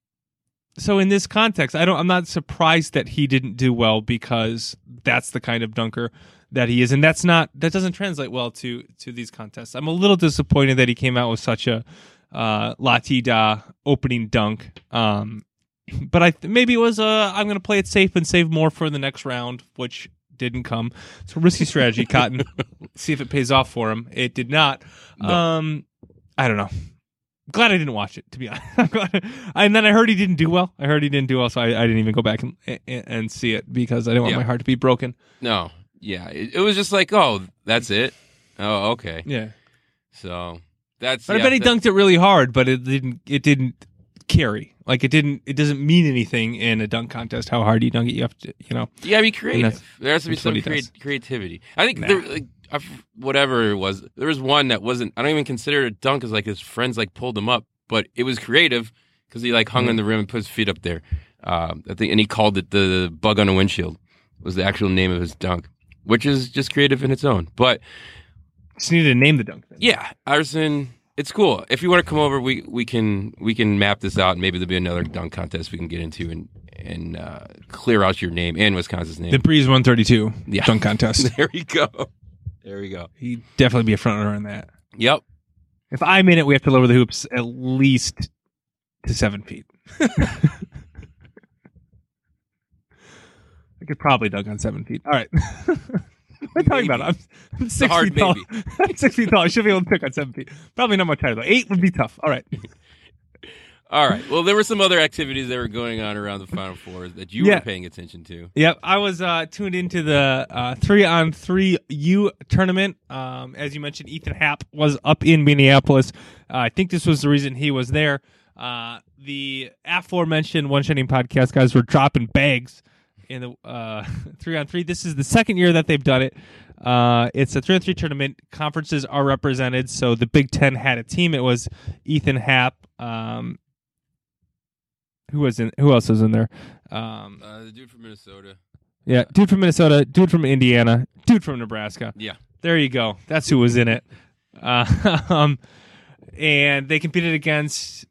so in this context, I don't. I'm not surprised that he didn't do well because that's the kind of dunker that he is, and that's not that doesn't translate well to to these contests. I'm a little disappointed that he came out with such a uh, da opening dunk. Um, but I maybe it was uh, I'm going to play it safe and save more for the next round, which didn't come. So risky strategy, *laughs* Cotton. See if it pays off for him. It did not. No. Um, I don't know. Glad I didn't watch it, to be *laughs* honest. I'm glad- and then I heard he didn't do well. I heard he didn't do well, so I, I didn't even go back and, and, and see it because I didn't want Yeah. my heart to be broken. No, yeah, it, it was just like, oh, that's it. Oh, okay. Yeah, So that's. but yeah, I bet he dunked it really hard, but it didn't. It didn't carry. Like it didn't. It doesn't mean anything in a dunk contest how hard you dunk it. You have to, you know. You gotta be creative. There has to be that's what some he does. creativity. I think Nah. there, like, I f- whatever it was, there was one that wasn't. I don't even consider it a dunk. Cause like his friends like pulled him up, but it was creative because he like hung on the rim and put his feet up there. Um, I think, and he called it the bug on a windshield. Was the actual name of his dunk, which is just creative in its own. But Just needed to name the dunk. Then. yeah, Iverson, it's cool. If you want to come over, we we can we can map this out. and Maybe there'll be another dunk contest we can get into and and uh, clear out your name and Wisconsin's name. The Breeze 132 Yeah. dunk contest. *laughs* there we go. There we go. He'd definitely be a front runner in that. Yep. If I'm in it, we have to lower the hoops at least to seven feet. *laughs* I could probably dunk on seven feet. All right. what am I talking about? I'm, I'm six hard feet tall. *laughs* I'm six feet tall. I should be able to dunk on seven feet. Probably not much higher though. Eight would be tough. All right. *laughs* All right. Well, there were some other activities that were going on around the Final Four that you Yeah. were paying attention to. Yep, I was uh, tuned into the uh, three on three U tournament. Um, as you mentioned, Ethan Happ was up in Minneapolis. Uh, I think this was the reason he was there. Uh, the aforementioned One Shining podcast guys were dropping bags in the uh, *laughs* three on three. This is the second year that they've done it. Uh, it's a three on three tournament. Conferences are represented. So the Big Ten had a team. It was Ethan Happ. Um, who was in? Who else was in there? Um, Uh, the dude from Minnesota. yeah, dude from Minnesota, dude from Indiana, dude from Nebraska. Yeah. There you go. That's who was in it. Uh, *laughs* um, and they competed against,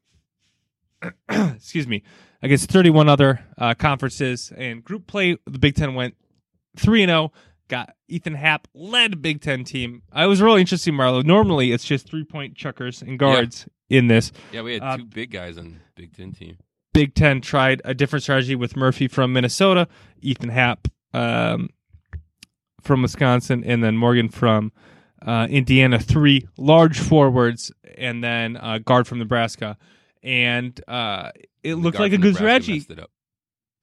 *clears throat* excuse me, against 31 other uh, conferences. And group play, the Big Ten went 3 and 0. Got Ethan Happ led Big Ten team. I was really interested, Marlo. Normally, it's just three point chuckers and guards in this. Yeah, we had Uh, two big guys on Big Ten team. Big Ten tried a different strategy with Murphy from Minnesota, Ethan Happ um, from Wisconsin, and then Morgan from uh, Indiana. Three large forwards, and then uh, guard from Nebraska. And uh, it looked like a good Nebraska strategy.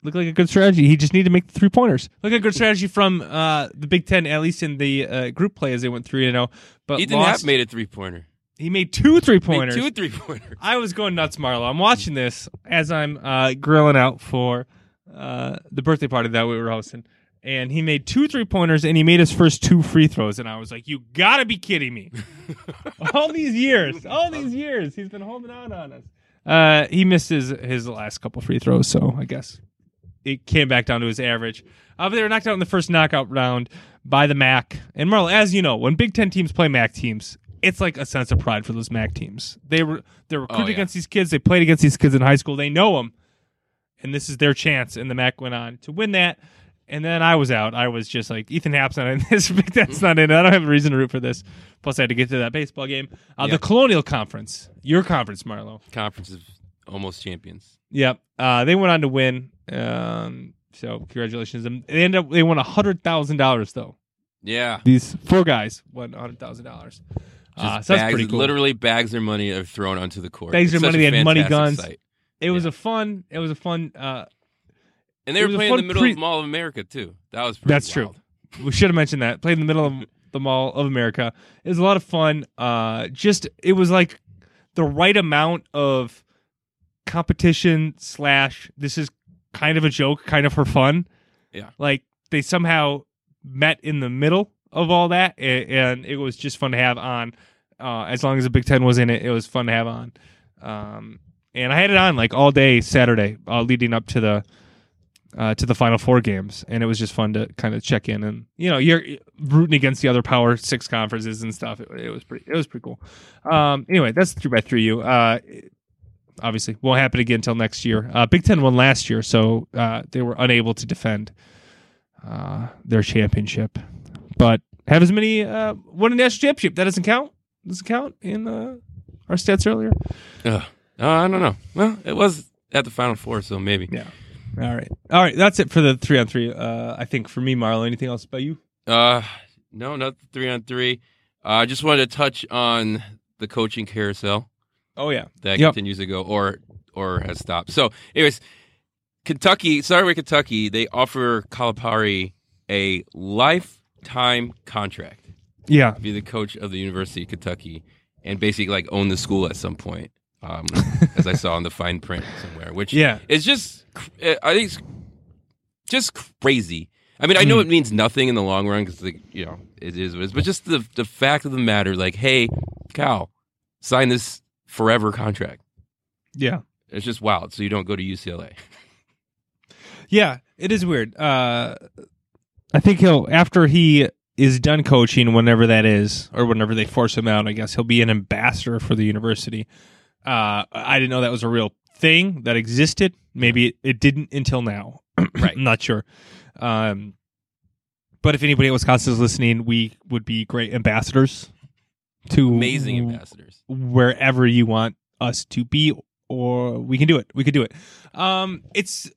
Looked like a good strategy. He just needed to make the three pointers. Look like a good strategy from uh, the Big Ten, at least in the uh, group play as they went three and zero. But Ethan lost. Happ made a three pointer. he made two three pointers. Two three pointers. I was going nuts, Marlo. I'm watching this as I'm uh, grilling out for uh, the birthday party that we were hosting. And he made two three pointers and he made his first two free throws. And I was like, you gotta be kidding me. *laughs* all these years, all *laughs* these years, he's been holding out on us. Uh, he missed his, his last couple free throws, so I guess it came back down to his average. Uh, but they were knocked out in the first knockout round by the MAC. And Marlo, as you know, when Big Ten teams play MAC teams, it's like a sense of pride for those MAC teams. They were they're recruited Oh, yeah. against these kids. They played against these kids in high school. They know them, and this is their chance. And the MAC went on to win that. And then I was out. I was just like Ethan Happ's not in *laughs* this. Ten's not in. it. I don't have a reason to root for this. Plus, I had to get to that baseball game. Uh, Yeah. The Colonial Conference, your conference, Marlo. Conference of almost champions. Yep. Uh, they went on to win. Um, so congratulations. They ended up they won hundred thousand dollars though. Yeah. These four guys won hundred thousand dollars. Uh, so that's bags, pretty cool. literally bags their money are thrown onto the court. Bags their money, they had money guns. sight. it was yeah. a fun. It was a fun. Uh, And they It were playing in the middle pre- of Mall of America too. That was pretty That's true. we should have mentioned that. Played in the middle of the Mall of America. It was a lot of fun. Uh, just it was like the right amount of competition slash. This is kind of a joke, kind of for fun. Yeah. like they somehow met in the middle of all that, and it was just fun to have on. Uh, as long as the Big Ten was in it, it was fun to have on. Um, and I had it on like all day Saturday, uh, leading up to the uh, to the Final Four games, and it was just fun to kind of check in and you know you're rooting against the other Power Six conferences and stuff. It, it was pretty it was pretty cool. Um, anyway, that's three by three. You uh, obviously won't happen again until next year. Uh, Big Ten won last year, so uh, they were unable to defend uh, their championship, but have as many uh, won a national championship. That doesn't count. Doesn't count in uh, our stats earlier. Uh, I don't know. Well, it was at the Final Four, so maybe. Yeah. All right. All right. That's it for the three on three. Uh, I think for me, Marlo. Anything else about you? Uh, no, not the three on three. Uh, I just wanted to touch on the coaching carousel Oh yeah. that Yep. continues to go or or has stopped. So, anyways, Kentucky, sorry, Kentucky, they offer Calipari a lifetime contract Yeah. be the coach of the University of Kentucky and basically like own the school at some point. Um, as I saw in the fine print somewhere, which Yeah. is just, I think, it's just crazy. I mean, I know Mm. it means nothing in the long run because, you know, it is what it is. But just the the fact of the matter, like, hey, Cal, sign this forever contract. Yeah. It's just wild. So you don't go to UCLA. Yeah. It is weird. Uh, I think he'll after he is done coaching, whenever that is, or whenever they force him out. I guess he'll be an ambassador for the university. Uh, I didn't know that was a real thing that existed. Maybe it, it didn't until now. *clears throat* Right. I'm not sure. Um, but if anybody at Wisconsin is listening, we would be great ambassadors to Amazing ambassadors. wherever you want us to be or we can do it we could do it um it's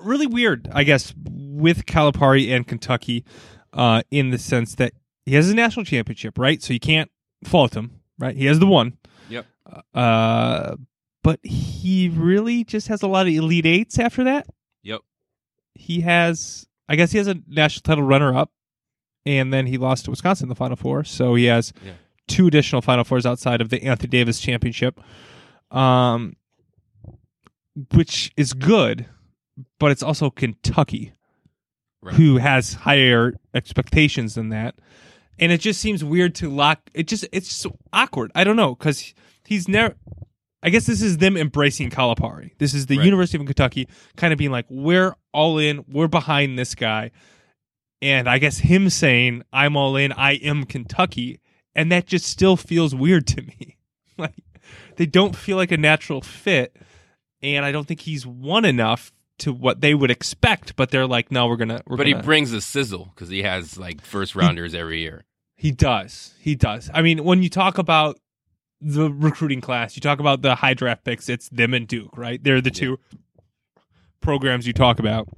really weird i guess with calipari and kentucky uh in the sense that he has a national championship right so you can't fault him right he has the one. Uh but he really just has a lot of elite eights after that Yep. he has i guess he has a national title runner up and then he lost to wisconsin in the final four so he has Yeah. two additional final fours outside of the anthony davis championship um which is good but it's also kentucky Right. who has higher expectations than that and it just seems weird to lock it just it's so awkward i don't know because he's never i guess this is them embracing calipari this is the Right. university of kentucky kind of being like we're all in we're behind this guy and i guess him saying i'm all in i am kentucky and that just still feels weird to me *laughs* like they don't feel like a natural fit and i don't think he's won enough to what they would expect but they're like no we're gonna we're But he gonna brings a sizzle because he has like first rounders every year. He does. He does. I mean, when you talk about the recruiting class, you talk about the high draft picks, it's them and Duke, right? They're the two programs you talk about.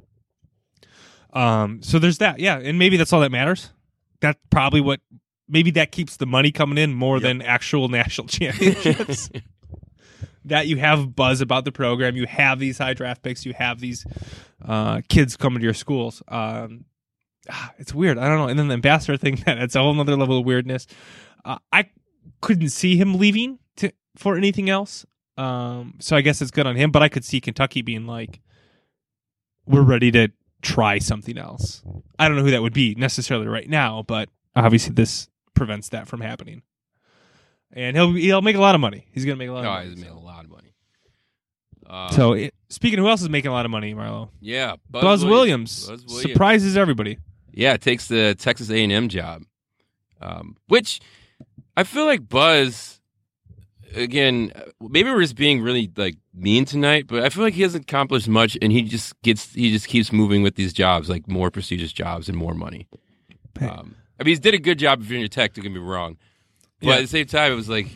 Um, so there's that, yeah, and maybe that's all that matters. That's probably what maybe that keeps the money coming in more Yep. than actual *laughs* national championships. that you have buzz about the program, you have these high draft picks, you have these uh, kids coming to your schools. Um, ah, it's weird. I don't know. And then the ambassador thing, *laughs* that it's a whole other level of weirdness. Uh, I couldn't see him leaving to for anything else. Um, so I guess it's good on him. But I could see Kentucky being like, "We're ready to try something else." I don't know who that would be necessarily right now, but obviously this prevents that from happening. And he'll he'll make a lot of money. He's gonna make a lot. Oh, of money, he's made a lot of money. Uh, So it, speaking of who else is making a lot of money, Marlo, yeah, Buzz, Buzz, Williams, Buzz Williams. surprises everybody. Yeah, it takes the Texas A and M job, um, which I feel like Buzz. Again, maybe we're just being really like mean tonight, but I feel like he hasn't accomplished much, and he just gets he just keeps moving with these jobs, like more prestigious jobs and more money. Um, I mean, he's did a good job at Virginia Tech. Don't get me wrong, but Yeah. at the same time, it was like,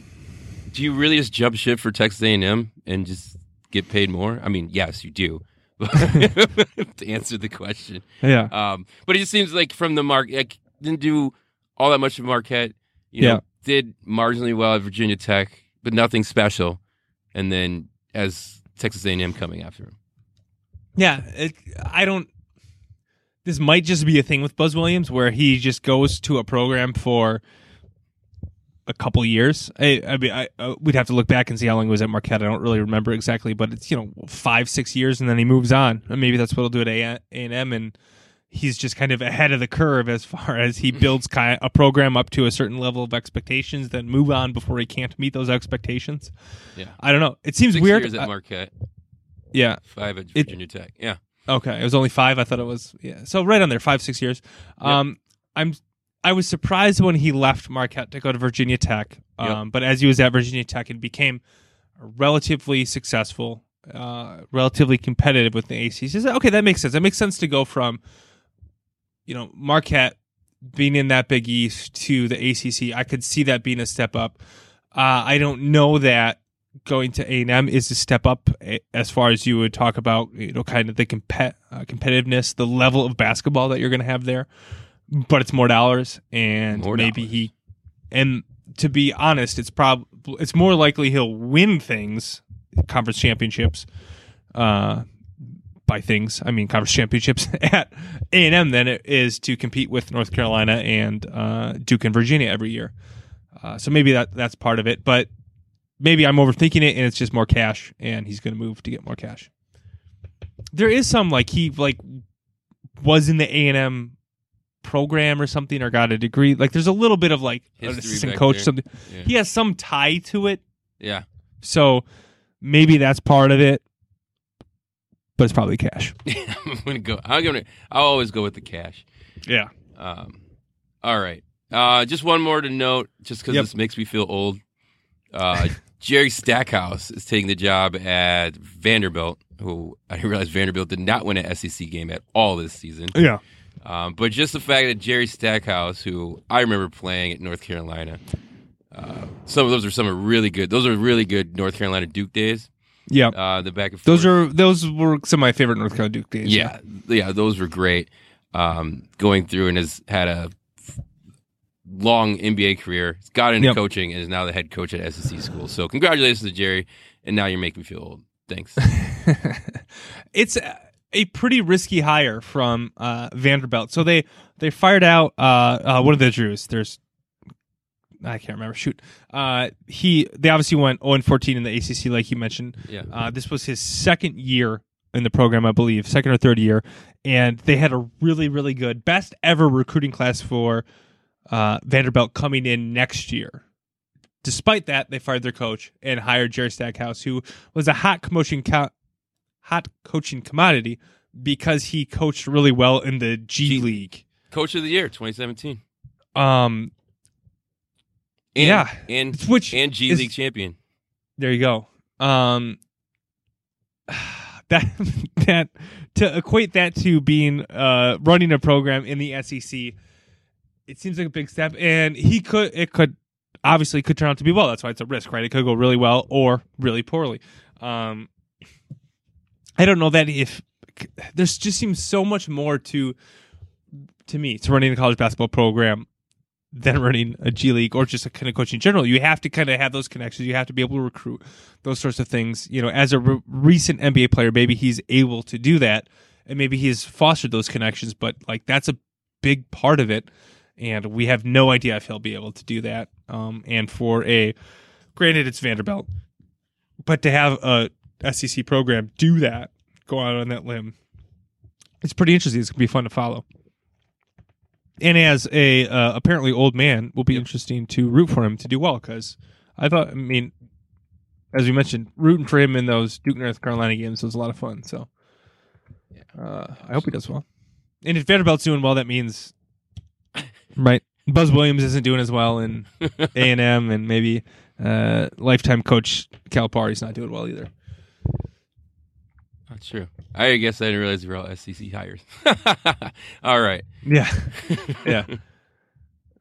do you really just jump ship for Texas A and M and just get paid more? I mean, yes, you do. *laughs* to answer the question, Yeah, um, but it just seems like from the mark, like, didn't do all that much of Marquette. You Yeah. Did marginally well at Virginia Tech, but nothing special. And then as Texas A&M coming after him. Yeah, it, I don't. This might just be a thing with Buzz Williams where he just goes to a program for a couple years. I, I mean, I, uh, we'd have to look back and see how long he was at Marquette. I don't really remember exactly, but it's you know five, six years, and then he moves on. Maybe that's what he'll do at A and M, and he's just kind of ahead of the curve as far as he builds kind a program up to a certain level of expectations, then move on before he can't meet those expectations. Yeah. I don't know. It seems Six weird. years at I- Marquette, yeah. five at It- Virginia Tech. Yeah. Okay, it was only five. I thought it was yeah. So right on there, five six years. Um, I'm I was surprised when he left Marquette to go to Virginia Tech. Um, Yep. but as he was at Virginia Tech and became relatively successful, uh, relatively competitive with the ACC. So, okay, that makes sense. That makes sense to go from, you know, Marquette being in that Big East to the ACC. I could see that being a step up. Uh, I don't know that going to A and M is a step up eh, as far as you would talk about, you know, kind of the compet- uh, competitiveness, the level of basketball that you're going to have there. But it's more dollars, and More maybe dollars. he. And to be honest, it's prob it's more likely he'll win things, conference championships, uh, by things. I mean, conference championships *laughs* at A and M than it is to compete with North Carolina and uh, Duke and Virginia every year. Uh, so maybe that that's part of it, but maybe I'm overthinking it, and it's just more cash, and he's going to move to get more cash. There is some like he like was in the A and M program or something, or got a degree. Like there's a little bit of like an History assistant coach, there. something. Yeah. He has some tie to it, Yeah. so maybe that's part of it. But it's probably cash. *laughs* I'm gonna go. I'm gonna. I'll always go with the cash. Yeah. Um, all right. Uh, just one more to note, just because Yep. this makes me feel old. Uh, *laughs* Jerry Stackhouse is taking the job at Vanderbilt, who I didn't realize Vanderbilt did not win an SEC game at all this season. Yeah. Um, but just the fact that Jerry Stackhouse, who I remember playing at North Carolina, uh, some of those are some are really good. Those are really good North Carolina Duke days. Yeah. Uh, the back and forth. Those are those were some of my favorite North Carolina Duke days. yeah, yeah, those were great. Um, going through and has had a long NBA career. He's got into Yep. coaching and is now the head coach at SEC school. So congratulations to Jerry. And now you're making me feel old. Thanks. *laughs* it's a- a pretty risky hire from uh, Vanderbilt. So they they fired out uh, uh, one of the Drews. There's I can't remember. Shoot, uh, he they obviously went 0 and 14 in the ACC, like you mentioned. Yeah. Uh, this was his second year in the program, I believe, second or third year, and they had a really really good, best ever recruiting class for uh, Vanderbilt coming in next year. Despite that, they fired their coach and hired Jerry Stackhouse, who was a hot commotion co- hot coaching commodity because he coached really well in the G, G- League. Coach of the year, 2017. Um, And, Yeah. And which and G is- League champion. there you go. Um, *sighs* that *laughs* that to equate that to being uh running a program in the SEC, it seems like a big step, and he could it could obviously could turn out to be well. That's why it's a risk, right? It could go really well or really poorly. Um, I don't know that if there's just seems so much more to to me to running a college basketball program than running a G League or just a kind of coaching in general. You have to kind of have those connections. You have to be able to recruit those sorts of things. You know, as a re- recent NBA player, maybe he's able to do that, and maybe he's fostered those connections. But like that's a big part of it, and we have no idea if he'll be able to do that. Um, and for a, granted, it's Vanderbilt, but to have a SEC program do that, go out on that limb, it's pretty interesting. It's gonna be fun to follow. And as a uh, apparently old man, will be interesting to root for him to do well because I thought, I mean, as we mentioned, rooting for him in those Duke North Carolina games was a lot of fun. So uh, I hope he does well. And if Vanderbilt's doing well, that means *laughs* right. Buzz Williams isn't doing as well in *laughs* A and M, and maybe uh, lifetime coach Calipari's not doing well either. Not true. I guess I didn't realize they were all SEC hires. *laughs* all right. Yeah, *laughs* yeah.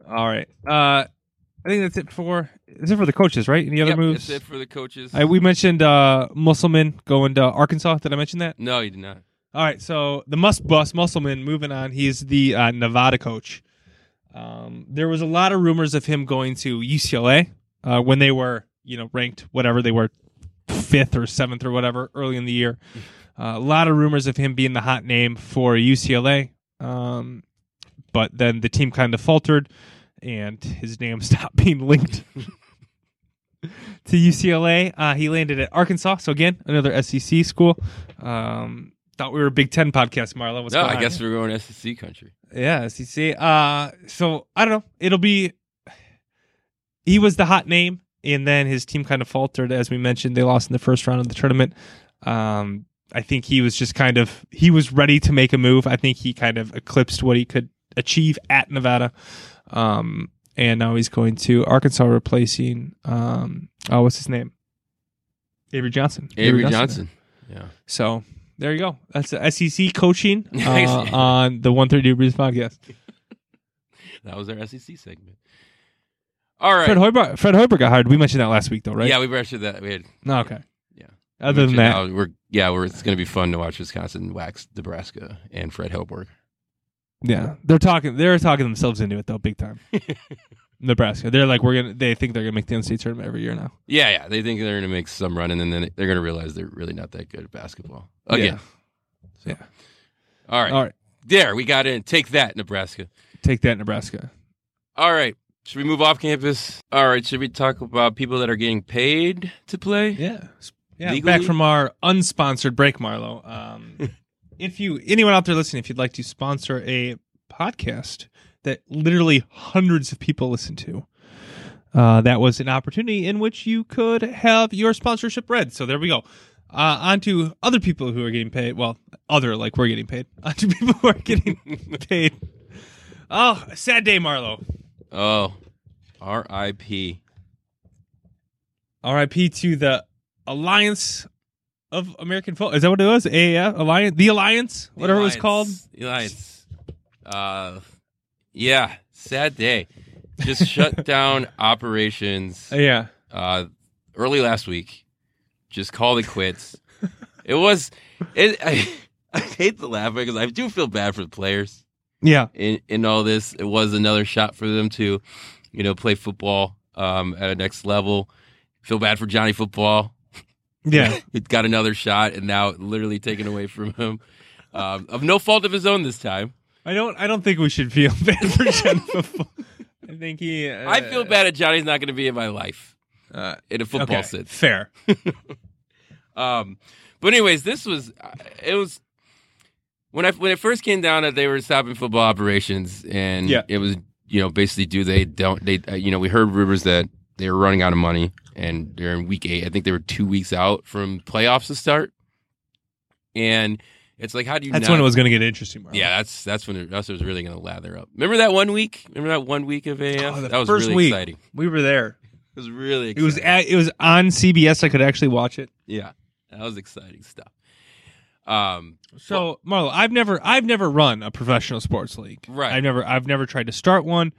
All right. Uh, I think that's it for is it for the coaches, right? Any other Yep, moves? That's it for the coaches. I, we mentioned uh, Musselman going to Arkansas. Did I mention that? no, you did not. All right. So the Must Bus Musselman moving on. He's the uh, Nevada coach. Um, there was a lot of rumors of him going to UCLA uh, when they were, you know, ranked whatever they were, fifth or seventh or whatever early in the year. *laughs* Uh, a lot of rumors of him being the hot name for UCLA. Um, but then the team kind of faltered, and his name *laughs* stopped being linked *laughs* to UCLA. Uh, he landed at Arkansas. So again, another SEC school. Um, thought we were a Big Ten podcast, Marlo. What's no, I guess we're going SEC country. Yeah, SEC. Uh, so I don't know. It'll be. He was the hot name, and then his team kind of faltered, as we mentioned. They lost in the first round of the tournament. Um, I think he was just kind of he was ready to make a move. I think he kind of eclipsed what he could achieve at Nevada. Um, and now he's going to Arkansas, replacing um, oh, what's his name? Avery Johnson. Avery Johnson. Yeah. So there you go. That's the SEC coaching *laughs* uh, on the 130 Breeze podcast. *laughs* That was our SEC segment. All right. Fred Hoiberg, Fred Hoiberg got hired. We mentioned that last week, though, right? Yeah, we mentioned that. We had No, okay. Yeah. Other than uh, that, how we're yeah, we're it's going to be fun to watch Wisconsin wax Nebraska and Fred Hoiberg. yeah, they're talking. They're talking themselves into it though, big time. *laughs* Nebraska. They're like, we're gonna. They think they're gonna make the NCAA tournament every year now. Yeah, yeah. They think they're going to make some run, and then they're going to realize they're really not that good at basketball again. Yeah. All right. All right, There, we got in. Take that, Nebraska. take that, Nebraska. All right. Should we move off campus? All right. Should we talk about people that are getting paid to play? Yeah. Yeah. Legally? Back from our unsponsored break, Marlo. Um, *laughs* if you anyone out there listening, if you'd like to sponsor a podcast that literally hundreds of people listen to, uh, that was an opportunity in which you could have your sponsorship read. So there we go. Uh, on to other people who are getting paid. Well, other like we're getting paid. *laughs* On to people who are getting *laughs* paid. Oh, sad day, Marlo. Oh, R.I.P. R.I.P. to the Alliance of American Football. Is that what it was? AAF Alliance, the Alliance, The whatever it was called. The Alliance. Uh, yeah. Sad day. Just *laughs* shut down operations. Uh, yeah, uh, early last week. Just called it quits. it was. It. I, *laughs* I hate to laugh because I do feel bad for the players yeah, in in all this. It was another shot for them to, you know, play football um, at a next level. Feel bad for Johnny Football. Yeah. *laughs* It got another shot and now literally taken away from him. Um, of no fault of his own this time. I don't. I don't think we should feel *laughs* bad for *laughs* Jen I think he. Uh, I feel bad that Johnny's not going to be in my life Uh, in a football okay, sense. fair. Um, but anyways, this was it was when I when it first came down that they were stopping football operations, and Yeah. it was you know basically do they don't they uh, you know we heard rumors that they were running out of money, and they're in week eight. I think they were two weeks out from playoffs to start, and it's like how do you? That's not- when it was going to get interesting. Marlo. Yeah, that's that's when it, that's when it was really going to lather up. Remember that one week? Remember that one week of AF? Oh, that was first really week. exciting. we were there. It was really It was. At, it was on CBS. I could actually watch it. yeah, that was exciting stuff. Um, So Marlo, I've never I've never run a professional sports league. Right. I've never I've never tried to start one,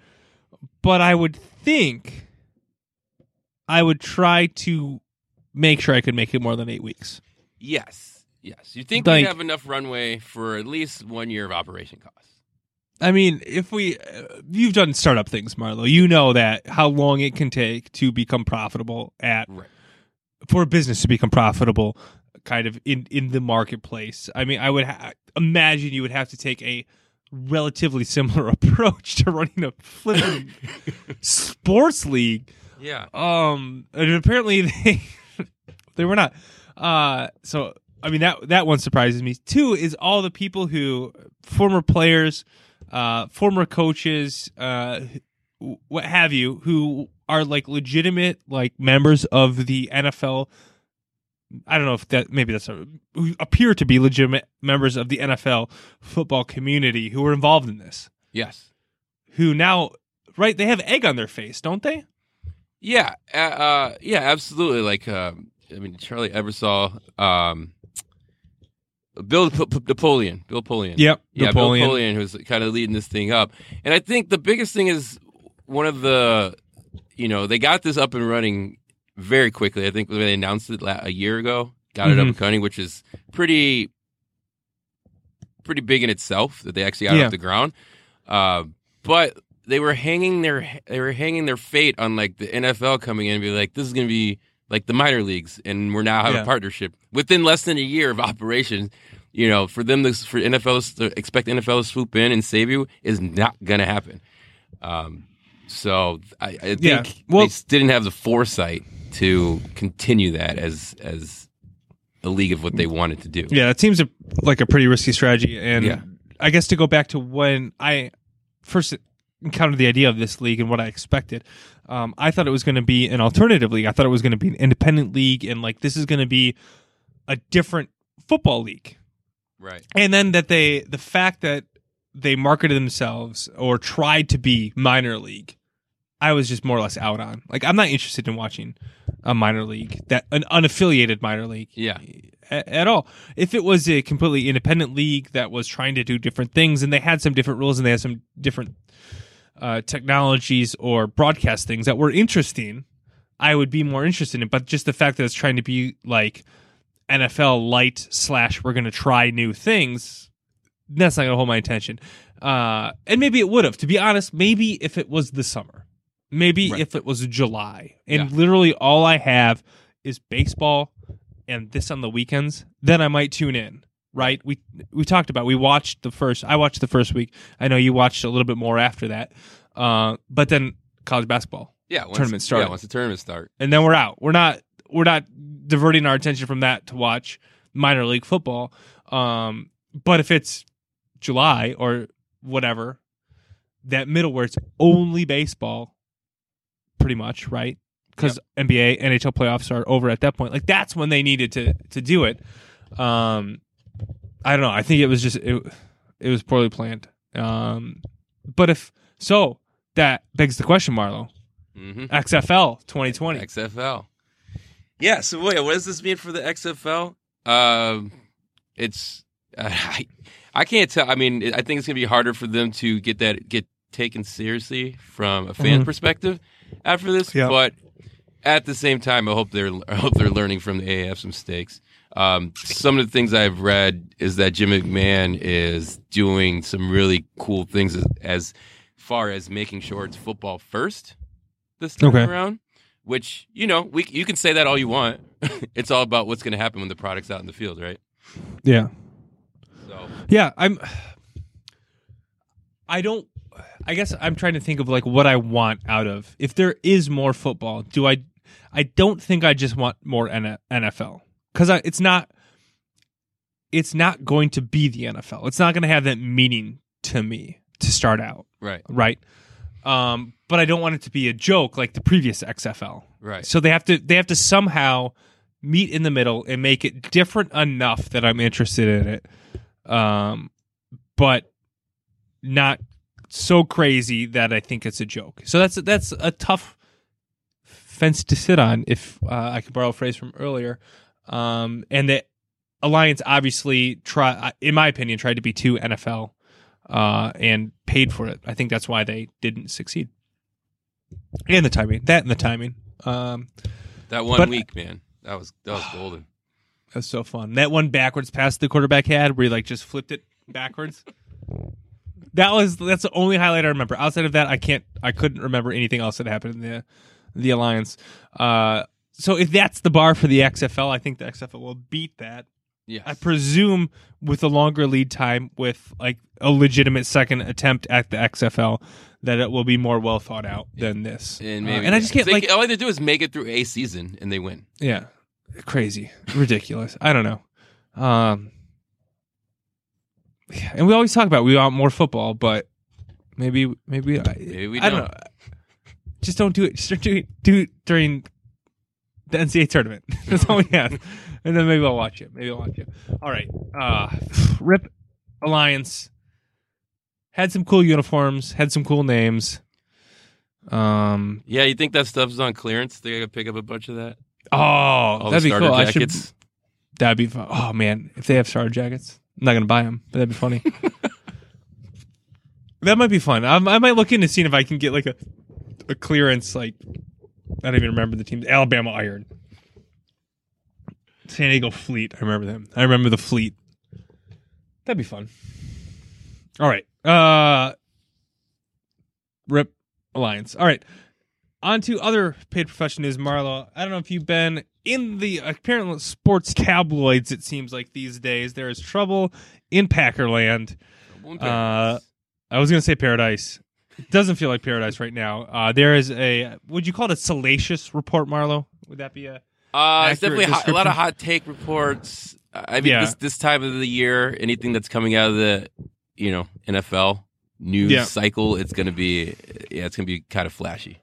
but I would think I would try to make sure I could make it more than eight weeks. Yes, yes. You think Like- we have enough runway for at least one year of operation costs? I mean, if we uh, you've done startup things, Marlo, you know that how long it can take to become profitable at Right. for a business to become profitable kind of in in the marketplace. I mean, I would ha- imagine you would have to take a relatively similar *laughs* approach to running a flipping *laughs* sports league. Yeah. Um, and apparently *laughs* they they were not. Uh, so I mean that that one surprises me. Two is all the people who former players, uh, former coaches, uh, what have you, who are like legitimate like members of the NFL. I don't know if that maybe that's a, who appear to be legitimate members of the NFL football community who were involved in this. Yes. Who now, right? They have egg on their face, don't they? Yeah. Uh, yeah. Absolutely. Like, um, I mean, Charlie Ebersol, um, Bill P- P- Napoleon, Bill Napoleon. Yep, Yeah, Napoleon. Bill Napoleon, who's kind of leading this thing up. And I think the biggest thing is one of the, you know, they got this up and running very quickly. I think when they announced it la- a year ago, got it up Mhm. and running, which is pretty, pretty big in itself that they actually got it Yeah. off the ground. Uh, but they were hanging their they were hanging their fate on like the NFL coming in and be like, this is going to be like the minor leagues, and we're now have Yeah. a partnership within less than a year of *laughs* operation. You know, for them to for NFL to expect NFL to swoop in and save you is not going to happen. Um, so I, I think Yeah. Well- they didn't have the foresight to continue that as as a league of what they wanted to do. Yeah, it seems a, like a pretty risky strategy. And Yeah. I guess to go back to when I first encountered the idea of this league and what I expected, um, I thought it was going to be an alternative league. I thought it was going to be an independent league, and like this is going to be a different football league. Right. And then that they the fact that they marketed themselves or tried to be minor league, I was just more or less out on. Like I'm not interested in watching a minor league that an unaffiliated minor league. Yeah. a- At all. If it was a completely independent league that was trying to do different things and they had some different rules and they had some different uh, technologies or broadcast things that were interesting, I would be more interested in. it. But just the fact that it's trying to be like NFL light slash we're going to try new things, that's not going to hold my attention. Uh, and maybe it would have. To be honest, maybe if it was the summer, maybe Right. if it was July, and Yeah. literally all I have is baseball and this on the weekends, then I might tune in. Right? We we talked about we watched the first. I watched the first week. I know you watched a little bit more after that. Uh, but then college basketball, Yeah. Once, Tournament started. Yeah. Once the tournament start. and then we're out. We're not we're not diverting our attention from that to watch minor league football. Um, but if it's July or whatever, that middle where it's only baseball, pretty much right? Because NBA, NHL playoffs are over at that point. Like that's when they needed to to do it. Um, I don't know. I think it was just it. It was poorly planned. Um, but if so, that begs the question, Marlo. Mm-hmm. XFL 2020. XFL. Yeah. So wait, what does this mean for the XFL? Um, it's uh, *laughs* I, I can't tell. I mean, I think it's gonna be harder for them to get that get taken seriously from a fan Mhm. perspective after this. Yeah. But at the same time, I hope they're I hope they're learning from the AAF's mistakes. Um, some of the things I've read is that Jim McMahon is doing some really cool things as, as far as making sure it's football first this time Okay. around. Which you know, we you can say that all you want. *laughs* it's all about what's going to happen when the product's out in the field, right? Yeah. So Yeah, I'm I don't I guess I'm trying to think of like what I want out of. If there is more football, do I I don't think I just want more NFL cuz it's not it's not going to be the NFL. It's not going to have that meaning to me to start out, right, right? Um but I don't want it to be a joke like the previous XFL. right, So they have to they have to somehow meet in the middle and make it different enough that I'm interested in it. Um but not so crazy that I think it's a joke. So that's that's a tough fence to sit on if uh, I could borrow a phrase from earlier. Um and the Alliance obviously try in my opinion tried to be too NFL uh and paid for it. I think that's why they didn't succeed. And the timing. That and the timing. Um that one but- week, man, that was that was golden. *sighs* That was so fun. That one backwards pass the quarterback had where he like just flipped it backwards. That was that's the only highlight I remember. Outside of that, I can't I couldn't remember anything else that happened in the the alliance. Uh so if that's the bar for the XFL, I think the XFL will beat that. Yes. I presume with a longer lead time with like a legitimate second attempt at the XFL that it will be more well thought out than this. and Uh, and I just can't They- like all they do is make it through a season and they win. Yeah. Crazy. Ridiculous. I don't know. Um yeah, and we always talk about we want more football, but maybe maybe I, Maybe we don't don't. know. Just don't do it. Just don't do it, do it during the NCAA tournament. *laughs* That's all we have. And then maybe I'll watch it. Maybe I'll watch it. All right. Uh *sighs* Rip Alliance had some cool uniforms, had some cool names. Um Yeah, you think that stuff's on clearance? Think I could pick up a bunch of that. oh, All that'd be cool. I should. That'd be fun. Oh man, if they have starter jackets, I'm not gonna buy them, but that'd be funny. *laughs* that might be fun. I, I might look into seeing if I can get like a a clearance. Like I don't even remember the team. Alabama Iron, San Diego Fleet. I remember them. I remember the Fleet. That'd be fun. All right. Uh, Rip Alliance. All right. On to other paid profession news, Marlo. I don't know if you've been in the apparently sports tabloids. It seems like these days there is trouble in Packerland. Uh, I was gonna say paradise. It doesn't feel like paradise right now. Uh, there is a. Would you call it a salacious report, Marlo? Would that be a? Uh, it's definitely hot, a lot of hot take reports. I mean, Yeah. this this time of the year, anything that's coming out of the you know NFL news Yeah. cycle, it's gonna be yeah, it's gonna be kind of flashy.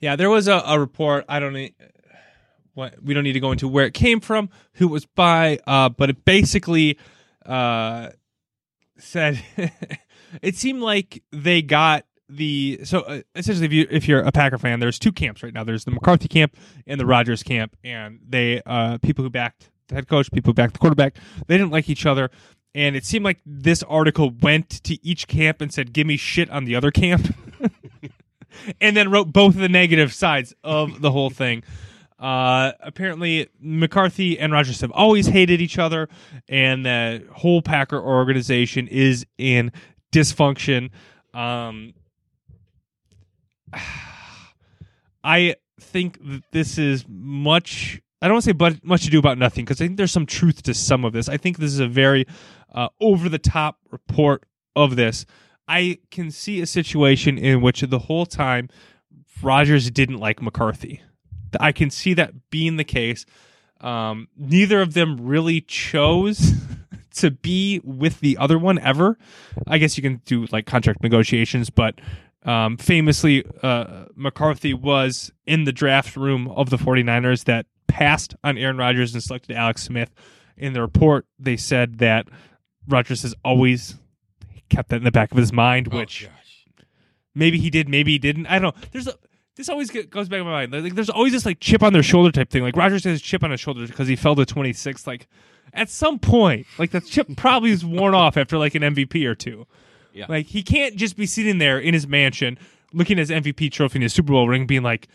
Yeah, there was a, a report. I don't need what, we don't need to go into where it came from, who it was by, uh, but it basically uh, said *laughs* it seemed like they got the so uh, essentially if you if you're a Packer fan, there's two camps right now. There's the McCarthy camp and the Rodgers camp, and they uh, people who backed the head coach, people who backed the quarterback, they didn't like each other. And it seemed like this article went to each camp and said, "Give me shit on the other camp," *laughs* and then wrote both of the negative sides of the whole thing. Uh, apparently, McCarthy and Rodgers have always hated each other, and the whole Packer organization is in dysfunction. Um, *sighs* I think that this is much. I don't want to say but much ado about nothing because I think there's some truth to some of this. I think this is a very uh, over the top report of this. I can see a situation in which the whole time Rodgers didn't like McCarthy. I can see that being the case. Um, neither of them really chose *laughs* to be with the other one ever. I guess you can do like contract negotiations, but um, famously, uh, McCarthy was in the draft room of the 49ers that passed on Aaron Rodgers and selected Alex Smith. In the report, they said that Rodgers has always kept that in the back of his mind, which oh, maybe he did, maybe he didn't. I don't know. There's a this always get, goes back in my mind. Like, there's always this like chip on their shoulder type thing. Like Rodgers has a chip on his shoulder because he fell to 26th. Like at some point, like that chip probably is worn off after like an MVP or two. Yeah. Like he can't just be sitting there in his mansion looking at his MVP trophy and his Super Bowl ring, being like,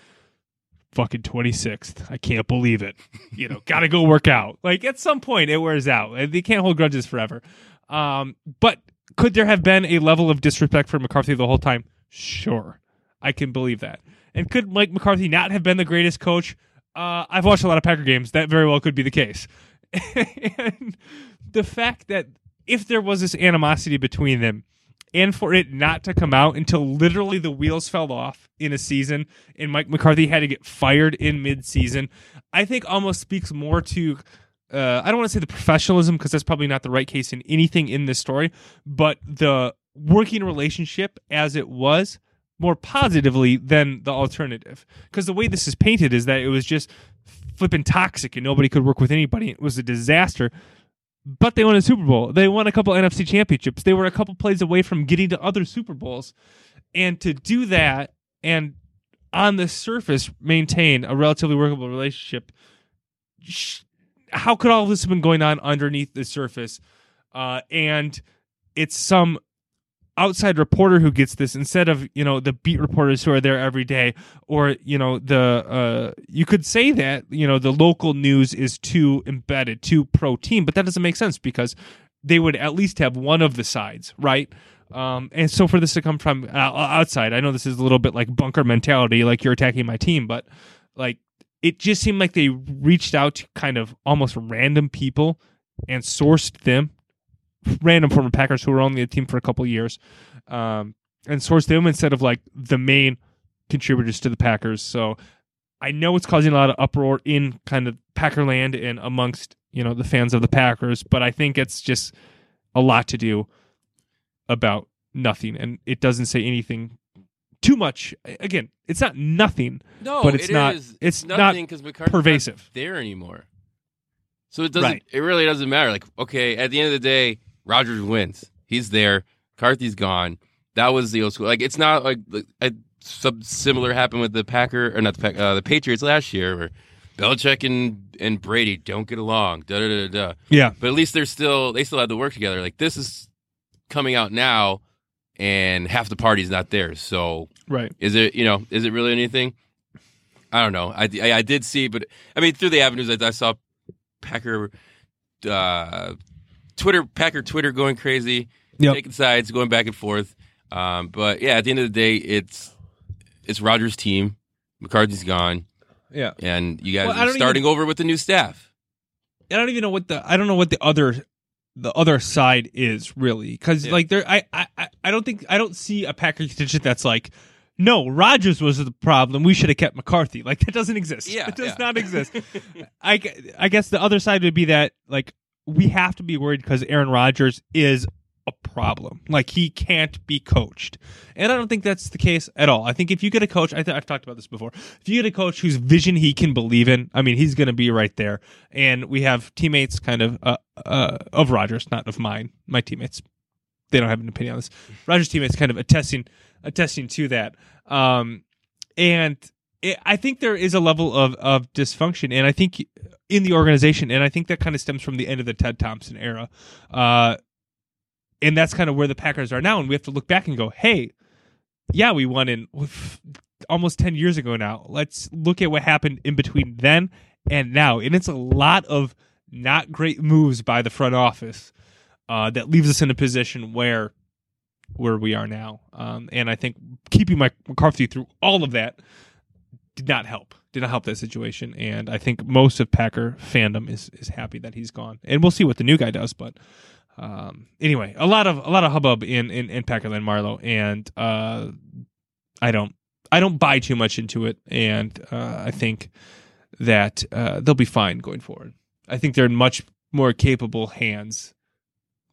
"Fucking 26th, I can't believe it." *laughs* You know, got to go work out. Like at some point, it wears out. They can't hold grudges forever. Um, but could there have been a level of disrespect for McCarthy the whole time? Sure, I can believe that. And could Mike McCarthy not have been the greatest coach? Uh, I've watched a lot of Packer games. That very well could be the case. *laughs* and the fact that if there was this animosity between them, and for it not to come out until literally the wheels fell off in a season and Mike McCarthy had to get fired in mid-season, I think almost speaks more to uh, I don't want to say the professionalism because that's probably not the right case in anything in this story, but the working relationship as it was more positively than the alternative. Because the way this is painted is that it was just flipping toxic and nobody could work with anybody. It was a disaster. But they won a Super Bowl. They won a couple NFC championships. They were a couple plays away from getting to other Super Bowls. And to do that and on the surface maintain a relatively workable relationship, how could all this have been going on underneath the surface? Uh, and it's some outside reporter who gets this instead of you know the beat reporters who are there every day or you know the uh you could say that you know the local news is too embedded too pro team but that doesn't make sense because they would at least have one of the sides right? Um and so for this to come from outside i know this is a little bit like bunker mentality like you're attacking my team but like it just seemed like they reached out to kind of almost random people and sourced them random former Packers who were only a team for a couple years, um, and sourced them instead of like the main contributors to the Packers. So I know it's causing a lot of uproar in kind of Packerland and amongst you know the fans of the Packers, but I think it's just a lot to do about nothing, and it doesn't say anything too much. Again, it's not nothing. No, but it's it not. is. It's nothing not because McCarthy's pervasive. not there anymore. So it doesn't. Right. It really doesn't matter. Like, okay, at the end of the day, Rodgers wins. He's there. Carthy's gone. That was the old school. Like, it's not like, like a, some similar happened with the Packer or not the Pack, uh, the Patriots last year, where Belichick and and Brady don't get along. Da da da da. Yeah, But at least they're still they still have to work together. Like this is coming out now, and half the party's not there. So right. is it you know is it really anything? I don't know. I, I, I did see, but I mean through the avenues I, I saw Packer uh, Twitter Packer Twitter going crazy, Yep. taking sides, going back and forth. Um, but yeah, at the end of the day, it's it's Rodgers' team. McCarthy's gone, Yeah. and you guys Well, are starting over with the new staff. I don't even know what the I don't know what the other the other side is really because Yeah. like there I, I I- I don't think I don't see a Packer contingent that's like no Rodgers was the problem we should have kept McCarthy like that doesn't exist Yeah, it does yeah. not exist *laughs* I I guess the other side would be that like we have to be worried because Aaron Rodgers is a problem. Like he can't be coached, and I don't think that's the case at all. I think if you get a coach, I th- I've talked about this before. If you get a coach whose vision he can believe in, I mean, he's going to be right there. And we have teammates, kind of uh, uh, of Rodgers, not of mine. My teammates, they don't have an opinion on this. Rodgers' teammates, kind of attesting attesting to that. Um, and I think there is a level of of dysfunction, and I think in the organization, and I think that kind of stems from the end of the Ted Thompson era. Uh, and that's kind of where the Packers are now. And we have to look back and go, hey, yeah, we won in almost 10 years ago now. Let's look at what happened in between then and now. And it's a lot of not great moves by the front office uh, that leaves us in a position where where we are now. Um, and I think keeping Mike McCarthy through all of that did not help. Did not help that situation. And I think most of Packer fandom is is happy that he's gone. And we'll see what the new guy does, but um, anyway, a lot of a lot of hubbub in in, in Packerland Marlo, and uh, I don't I don't buy too much into it, and uh, I think that uh, they'll be fine going forward. I think they're in much more capable hands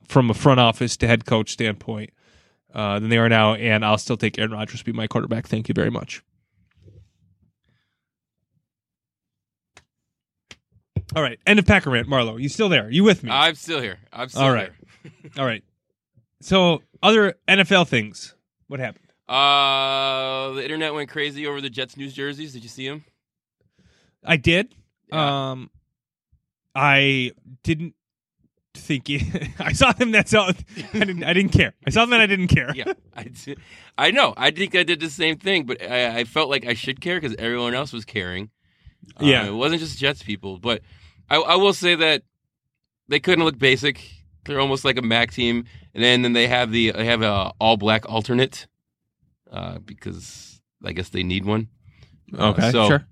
from a front office to head coach standpoint uh, than they are now, and I'll still take Aaron Rodgers to be my quarterback. Thank you very much. All right, end of Packer rant. Marlo, you still there? You with me? I'm still here. I'm still All right. All right. So, other NFL things. What happened? Uh, the internet went crazy over the Jets news jerseys. Did you see them? I did. Yeah. Um, I didn't think *laughs* I saw them. That's all. I didn't. I didn't care. I saw them and I didn't care. yeah, I, did. I know. I think I did the same thing, but I, I felt like I should care because everyone else was caring. Uh, Yeah. it wasn't just Jets people, but I, I will say that they couldn't look basic. They're almost like a MAC team, and then, then they have the they have a all black alternate uh, because I guess they need one. Uh, Okay. so sure.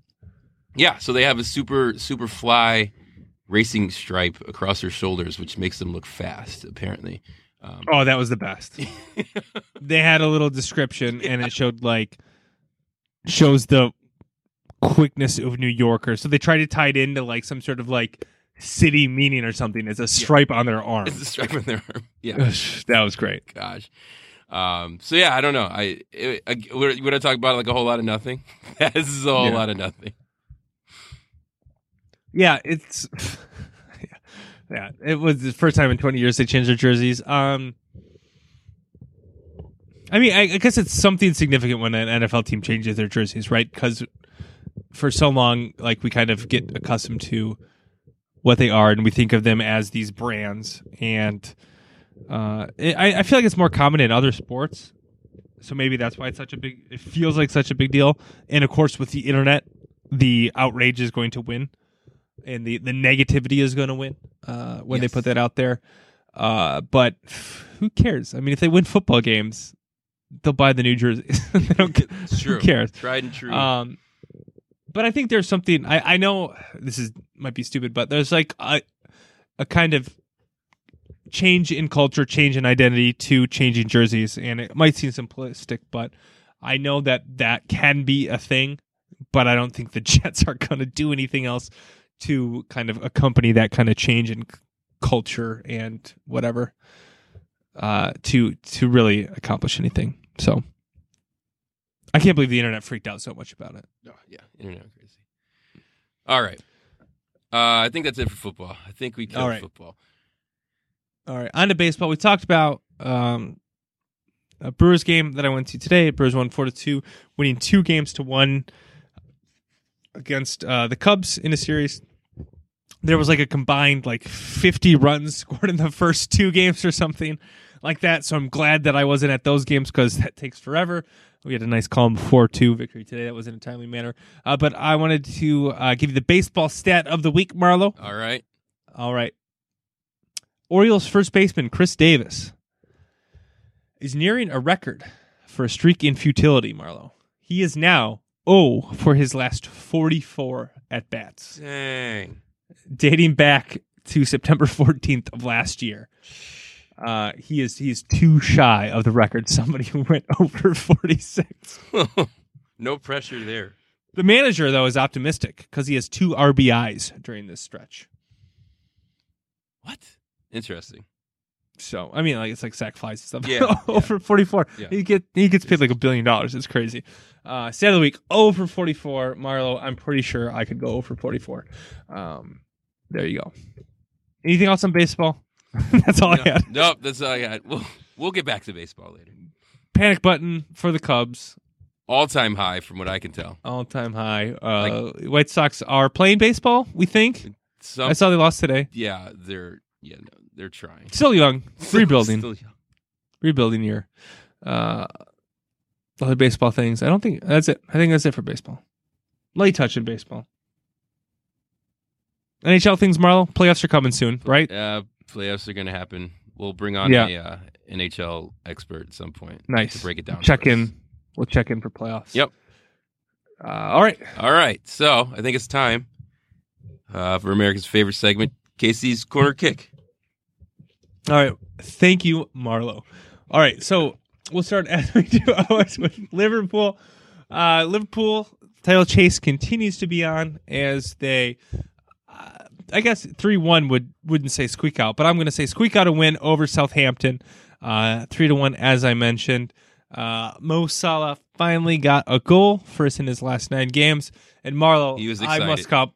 yeah, so they have a super super fly racing stripe across their shoulders, which makes them look fast. Apparently, um, Oh, that was the best. *laughs* they had a little description and it showed like shows the quickness of New Yorkers. So they try to tie it into like some sort of like city meaning or something as a stripe on their arm. it's the stripe on their arm. Yeah, that was great. gosh. Um, so yeah, I don't know. I, it, I would would I talk about like a whole lot of nothing? *laughs* this is a whole Yeah. lot of nothing. Yeah, it's *laughs* yeah, it was the first time in 20 years they changed their jerseys. Um I mean, I, I guess it's something significant when an NFL team changes their jerseys, right? Because for so long, like we kind of get accustomed to what they are, and we think of them as these brands. And uh, it, I, I feel like it's more common in other sports, so maybe that's why it's such a big. It feels like such a big deal. And of course, with the internet, the outrage is going to win, and the the negativity is going to win uh, when they put that out there. Uh, but who cares? I mean, if they win football games, they'll buy the new jerseys. *laughs* They don't- It's true. Who cares? Tried and true. Um, but I think there's something. I, I know this is might be stupid, but there's like a a kind of change in culture, change in identity to changing jerseys, and it might seem simplistic, but I know that that can be a thing. But I don't think the *laughs* Jets are going to do anything else to kind of accompany that kind of change in culture and whatever uh, to to really accomplish anything. So I can't believe the internet freaked out so much about it. Oh, yeah, internet crazy. All right. Uh, I think that's it for football. I think we covered All right. football. All right, on to baseball. We talked about um, a Brewers game that I went to today. Brewers won four to two, winning two games to one against uh, the Cubs in a series. There was like a combined like fifty runs *laughs* scored in the first two games or something like that. So I'm glad that I wasn't at those games because that takes forever. We had a nice calm four two victory today. That was in a timely manner. Uh, but I wanted to uh, give you the baseball stat of the week, Marlo. All right. All right. Orioles first baseman Chris Davis is nearing a record for a streak in futility, Marlo. He is now 0 for his last 44 at bats, Dang. dating back to September 14th of last year. Uh, he is he is too shy of the record. *laughs* Somebody who went *laughs* over 46. *laughs* no pressure there. The manager though is optimistic because he has two RBIs during this stretch. What? Interesting. So I mean, like it's like sac flies and stuff. Yeah, over forty four. Yeah. He get he gets paid like a billion dollars. It's crazy. Uh, stat of the week: over forty four. Marlo, I'm pretty sure I could go over forty four. Um, there you go. Anything else on baseball? *laughs* That's all No, I had. nope, that's all I got. We'll, we'll get back to baseball later. Panic button for the Cubs. All time high from what I can tell. All time high. Uh, White Sox are playing baseball. We think. Some, I saw they lost today. yeah, they're yeah, no, they're trying. Still young. *laughs* Rebuilding. Still young. rebuilding year. Uh, other baseball things. I don't think that's it. I think that's it for baseball. Light touch in baseball. NHL things, Marlo. Playoffs are coming soon, right? Uh, playoffs are going to happen. We'll bring on Yeah. a uh, NHL expert at some point Nice. to break it down. Check for us. in. We'll check in for playoffs. Yep. Uh, all right. All right, so I think it's time uh, for America's favorite segment, Casey's corner kick. All right. Thank you, Marlo. All right. So we'll start *laughs* as we do always with Liverpool. Uh, Liverpool title chase continues to be on as they, uh, I guess three one would wouldn't say squeak out, but I'm going to say squeak out a win over Southampton, uh, three to one as I mentioned. Uh, Mo Salah finally got a goal, first in his last nine games, and Marlo, He was I must excited. comp,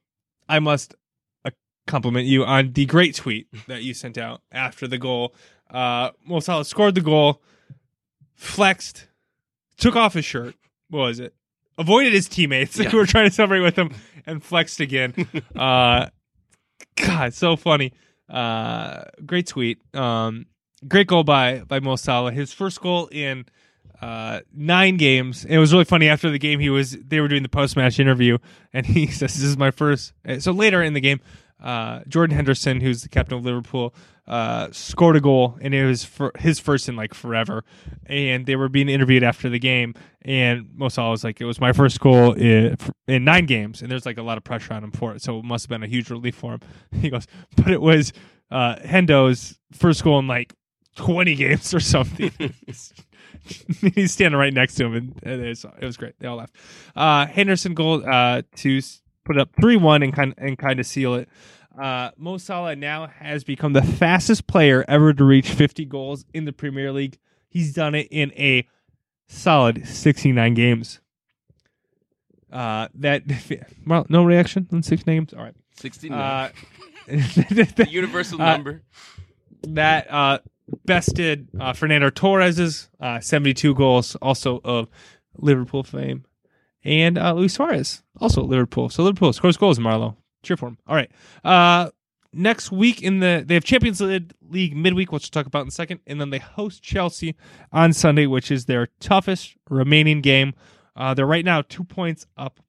I must uh, compliment you on the great tweet that you sent out after the goal. Uh, Mo Salah scored the goal, flexed, took off his shirt. What was it? Avoided his teammates *laughs* Yeah. who were trying to celebrate with him and flexed again. *laughs* uh, God, so funny. Uh, great tweet. Um, great goal by by Mo Salah. His first goal in uh, nine games. And it was really funny after the game. He was they were doing the post match interview, and *laughs* he says, "This is my first. uh, So later in the game, uh, Jordan Henderson, who's the captain of Liverpool, uh, scored a goal, and it was for his first in like forever. And they were being interviewed after the game, and Mo Salah was like, "It was my first goal in, in nine games," and there's like a lot of pressure on him for it. So it must have been a huge relief for him. *laughs* He goes, "But it was uh, Hendo's first goal in like 20 games or something." *laughs* *laughs* He's standing right next to him, and, and it, was, it was great. They all laughed. Uh, Henderson goal uh, to put up three one and kind and kind of seal it. Uh, Mo Salah now has become the fastest player ever to reach 50 goals in the Premier League. He's done it in a solid 69 games. Uh, that *laughs* well, no reaction on six games. All right. 69. Uh, the *laughs* *laughs* universal uh, number. that uh, bested uh, Fernando Torres's uh, 72 goals, also of Liverpool fame, and uh, Luis Suarez, also Liverpool. So Liverpool scores goals, Marlo. Cheer for him. All right. Uh, next week in the they have Champions League midweek, which we'll talk about in a second, and then they host Chelsea on Sunday, which is their toughest remaining game. Uh, they're right now two points up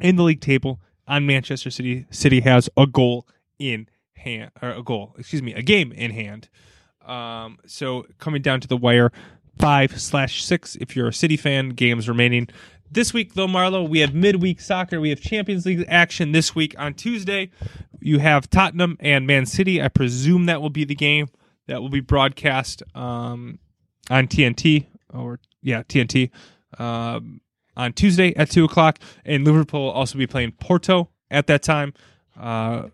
in the league table on Manchester City. City has a goal in hand, or a goal, excuse me, a game in hand. Um, so coming down to the wire, five slash six. If you're a City fan, games remaining. This week, though, Marlo, we have midweek soccer. We have Champions League action this week on Tuesday. You have Tottenham and Man City. I presume that will be the game that will be broadcast um, on TNT or yeah TNT um, on Tuesday at two o'clock. And Liverpool will also be playing Porto at that time. Uh,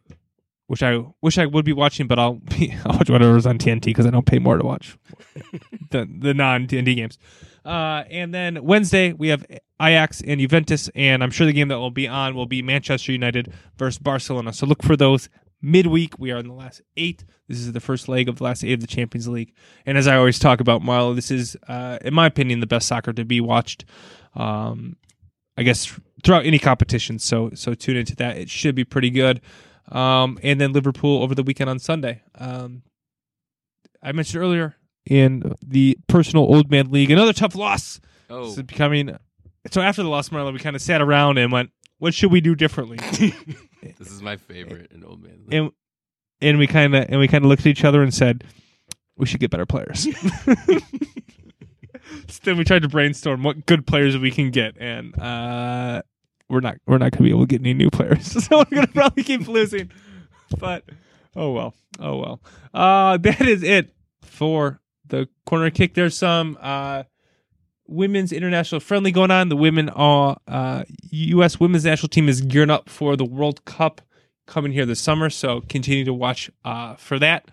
which I wish I would be watching, but I'll be *laughs* I'll watch whatever's on TNT because I don't pay more to watch *laughs* the the non TNT games. Uh, and then Wednesday we have Ajax and Juventus, and I'm sure the game that will be on will be Manchester United versus Barcelona. So look for those midweek. We are in the last eight. This is the first leg of the last eight of the Champions League. And as I always talk about, Marlo, this is, uh, in my opinion, the best soccer to be watched. Um, I guess throughout any competition. So so tune into that. It should be pretty good. Um, and then Liverpool over the weekend on Sunday. Um, I mentioned earlier in the personal old man league, another tough loss. Oh, This is becoming so after the loss, Marlon, we kind of sat around and went, "What should we do differently?" *laughs* this is my favorite in Old Man. and and we kind of and we kind of looked at each other and said, "We should get better players." So *laughs* *laughs* then we tried to brainstorm what good players we can get, and uh, we're not we're not going to be able to get any new players, *laughs* so we're going to probably keep losing. *laughs* But oh well, oh well. Uh, that is it for the corner kick. There's some uh, women's international friendly going on. The women are uh, U.S. women's national team is gearing up for the World Cup coming here this summer, so continue to watch uh, for that.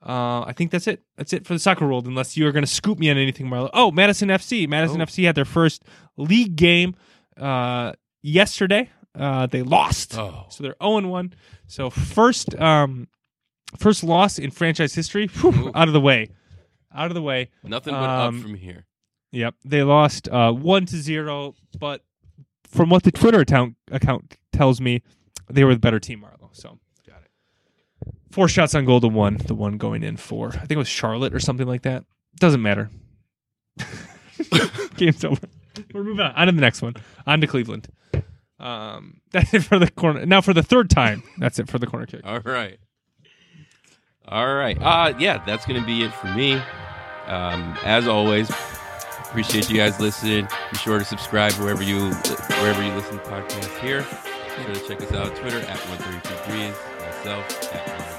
Uh, I think that's it. That's it for the soccer world, unless you are going to scoop me on anything, Marlo. Oh, Madison FC. Madison Oh. FC had their first league game uh, yesterday. Uh, they lost, Oh. so they're zero and one. So first, um, first loss in franchise history. Whew, out of the way, out of the way. Nothing but Um, up from here. Yep, they lost uh, one to zero, but from what the Twitter account account tells me, they were the better team, Marlo. So Got it. four shots on goal to one. The one going in for I think it was Charlotte or something like that. Doesn't matter. *laughs* *laughs* Game's over. *laughs* We're moving on. On to the next one. On to Cleveland. Um, *laughs* that's it for the corner. Now for the third time, that's it for the corner kick. All right. All right. Uh yeah, that's gonna be it for me. Um, as always, appreciate you guys listening. Be sure to subscribe wherever you wherever you listen to podcasts here. Be sure to check us out on Twitter at 132 Breeze, myself at Casey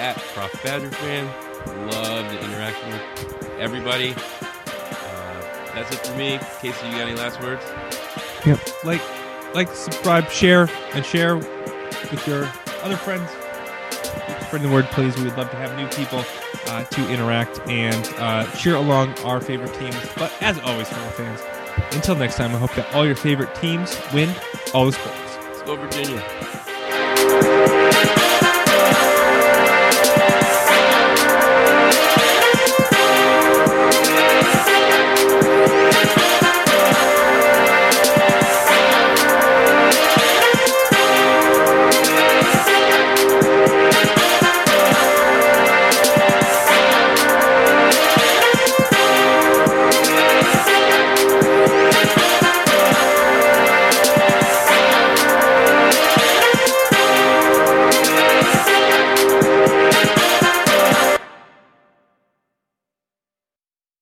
at Prof Badger Fan. Love the interaction with everybody. That's it for me. Casey, you got any last words? Yep. Like, like, subscribe, share, and share with your other friends. Spread the word, please. We would love to have new people uh, to interact and uh, cheer along our favorite teams. But as always, fellow fans, until next time, I hope that all your favorite teams win all the sports. Let's go, Virginia.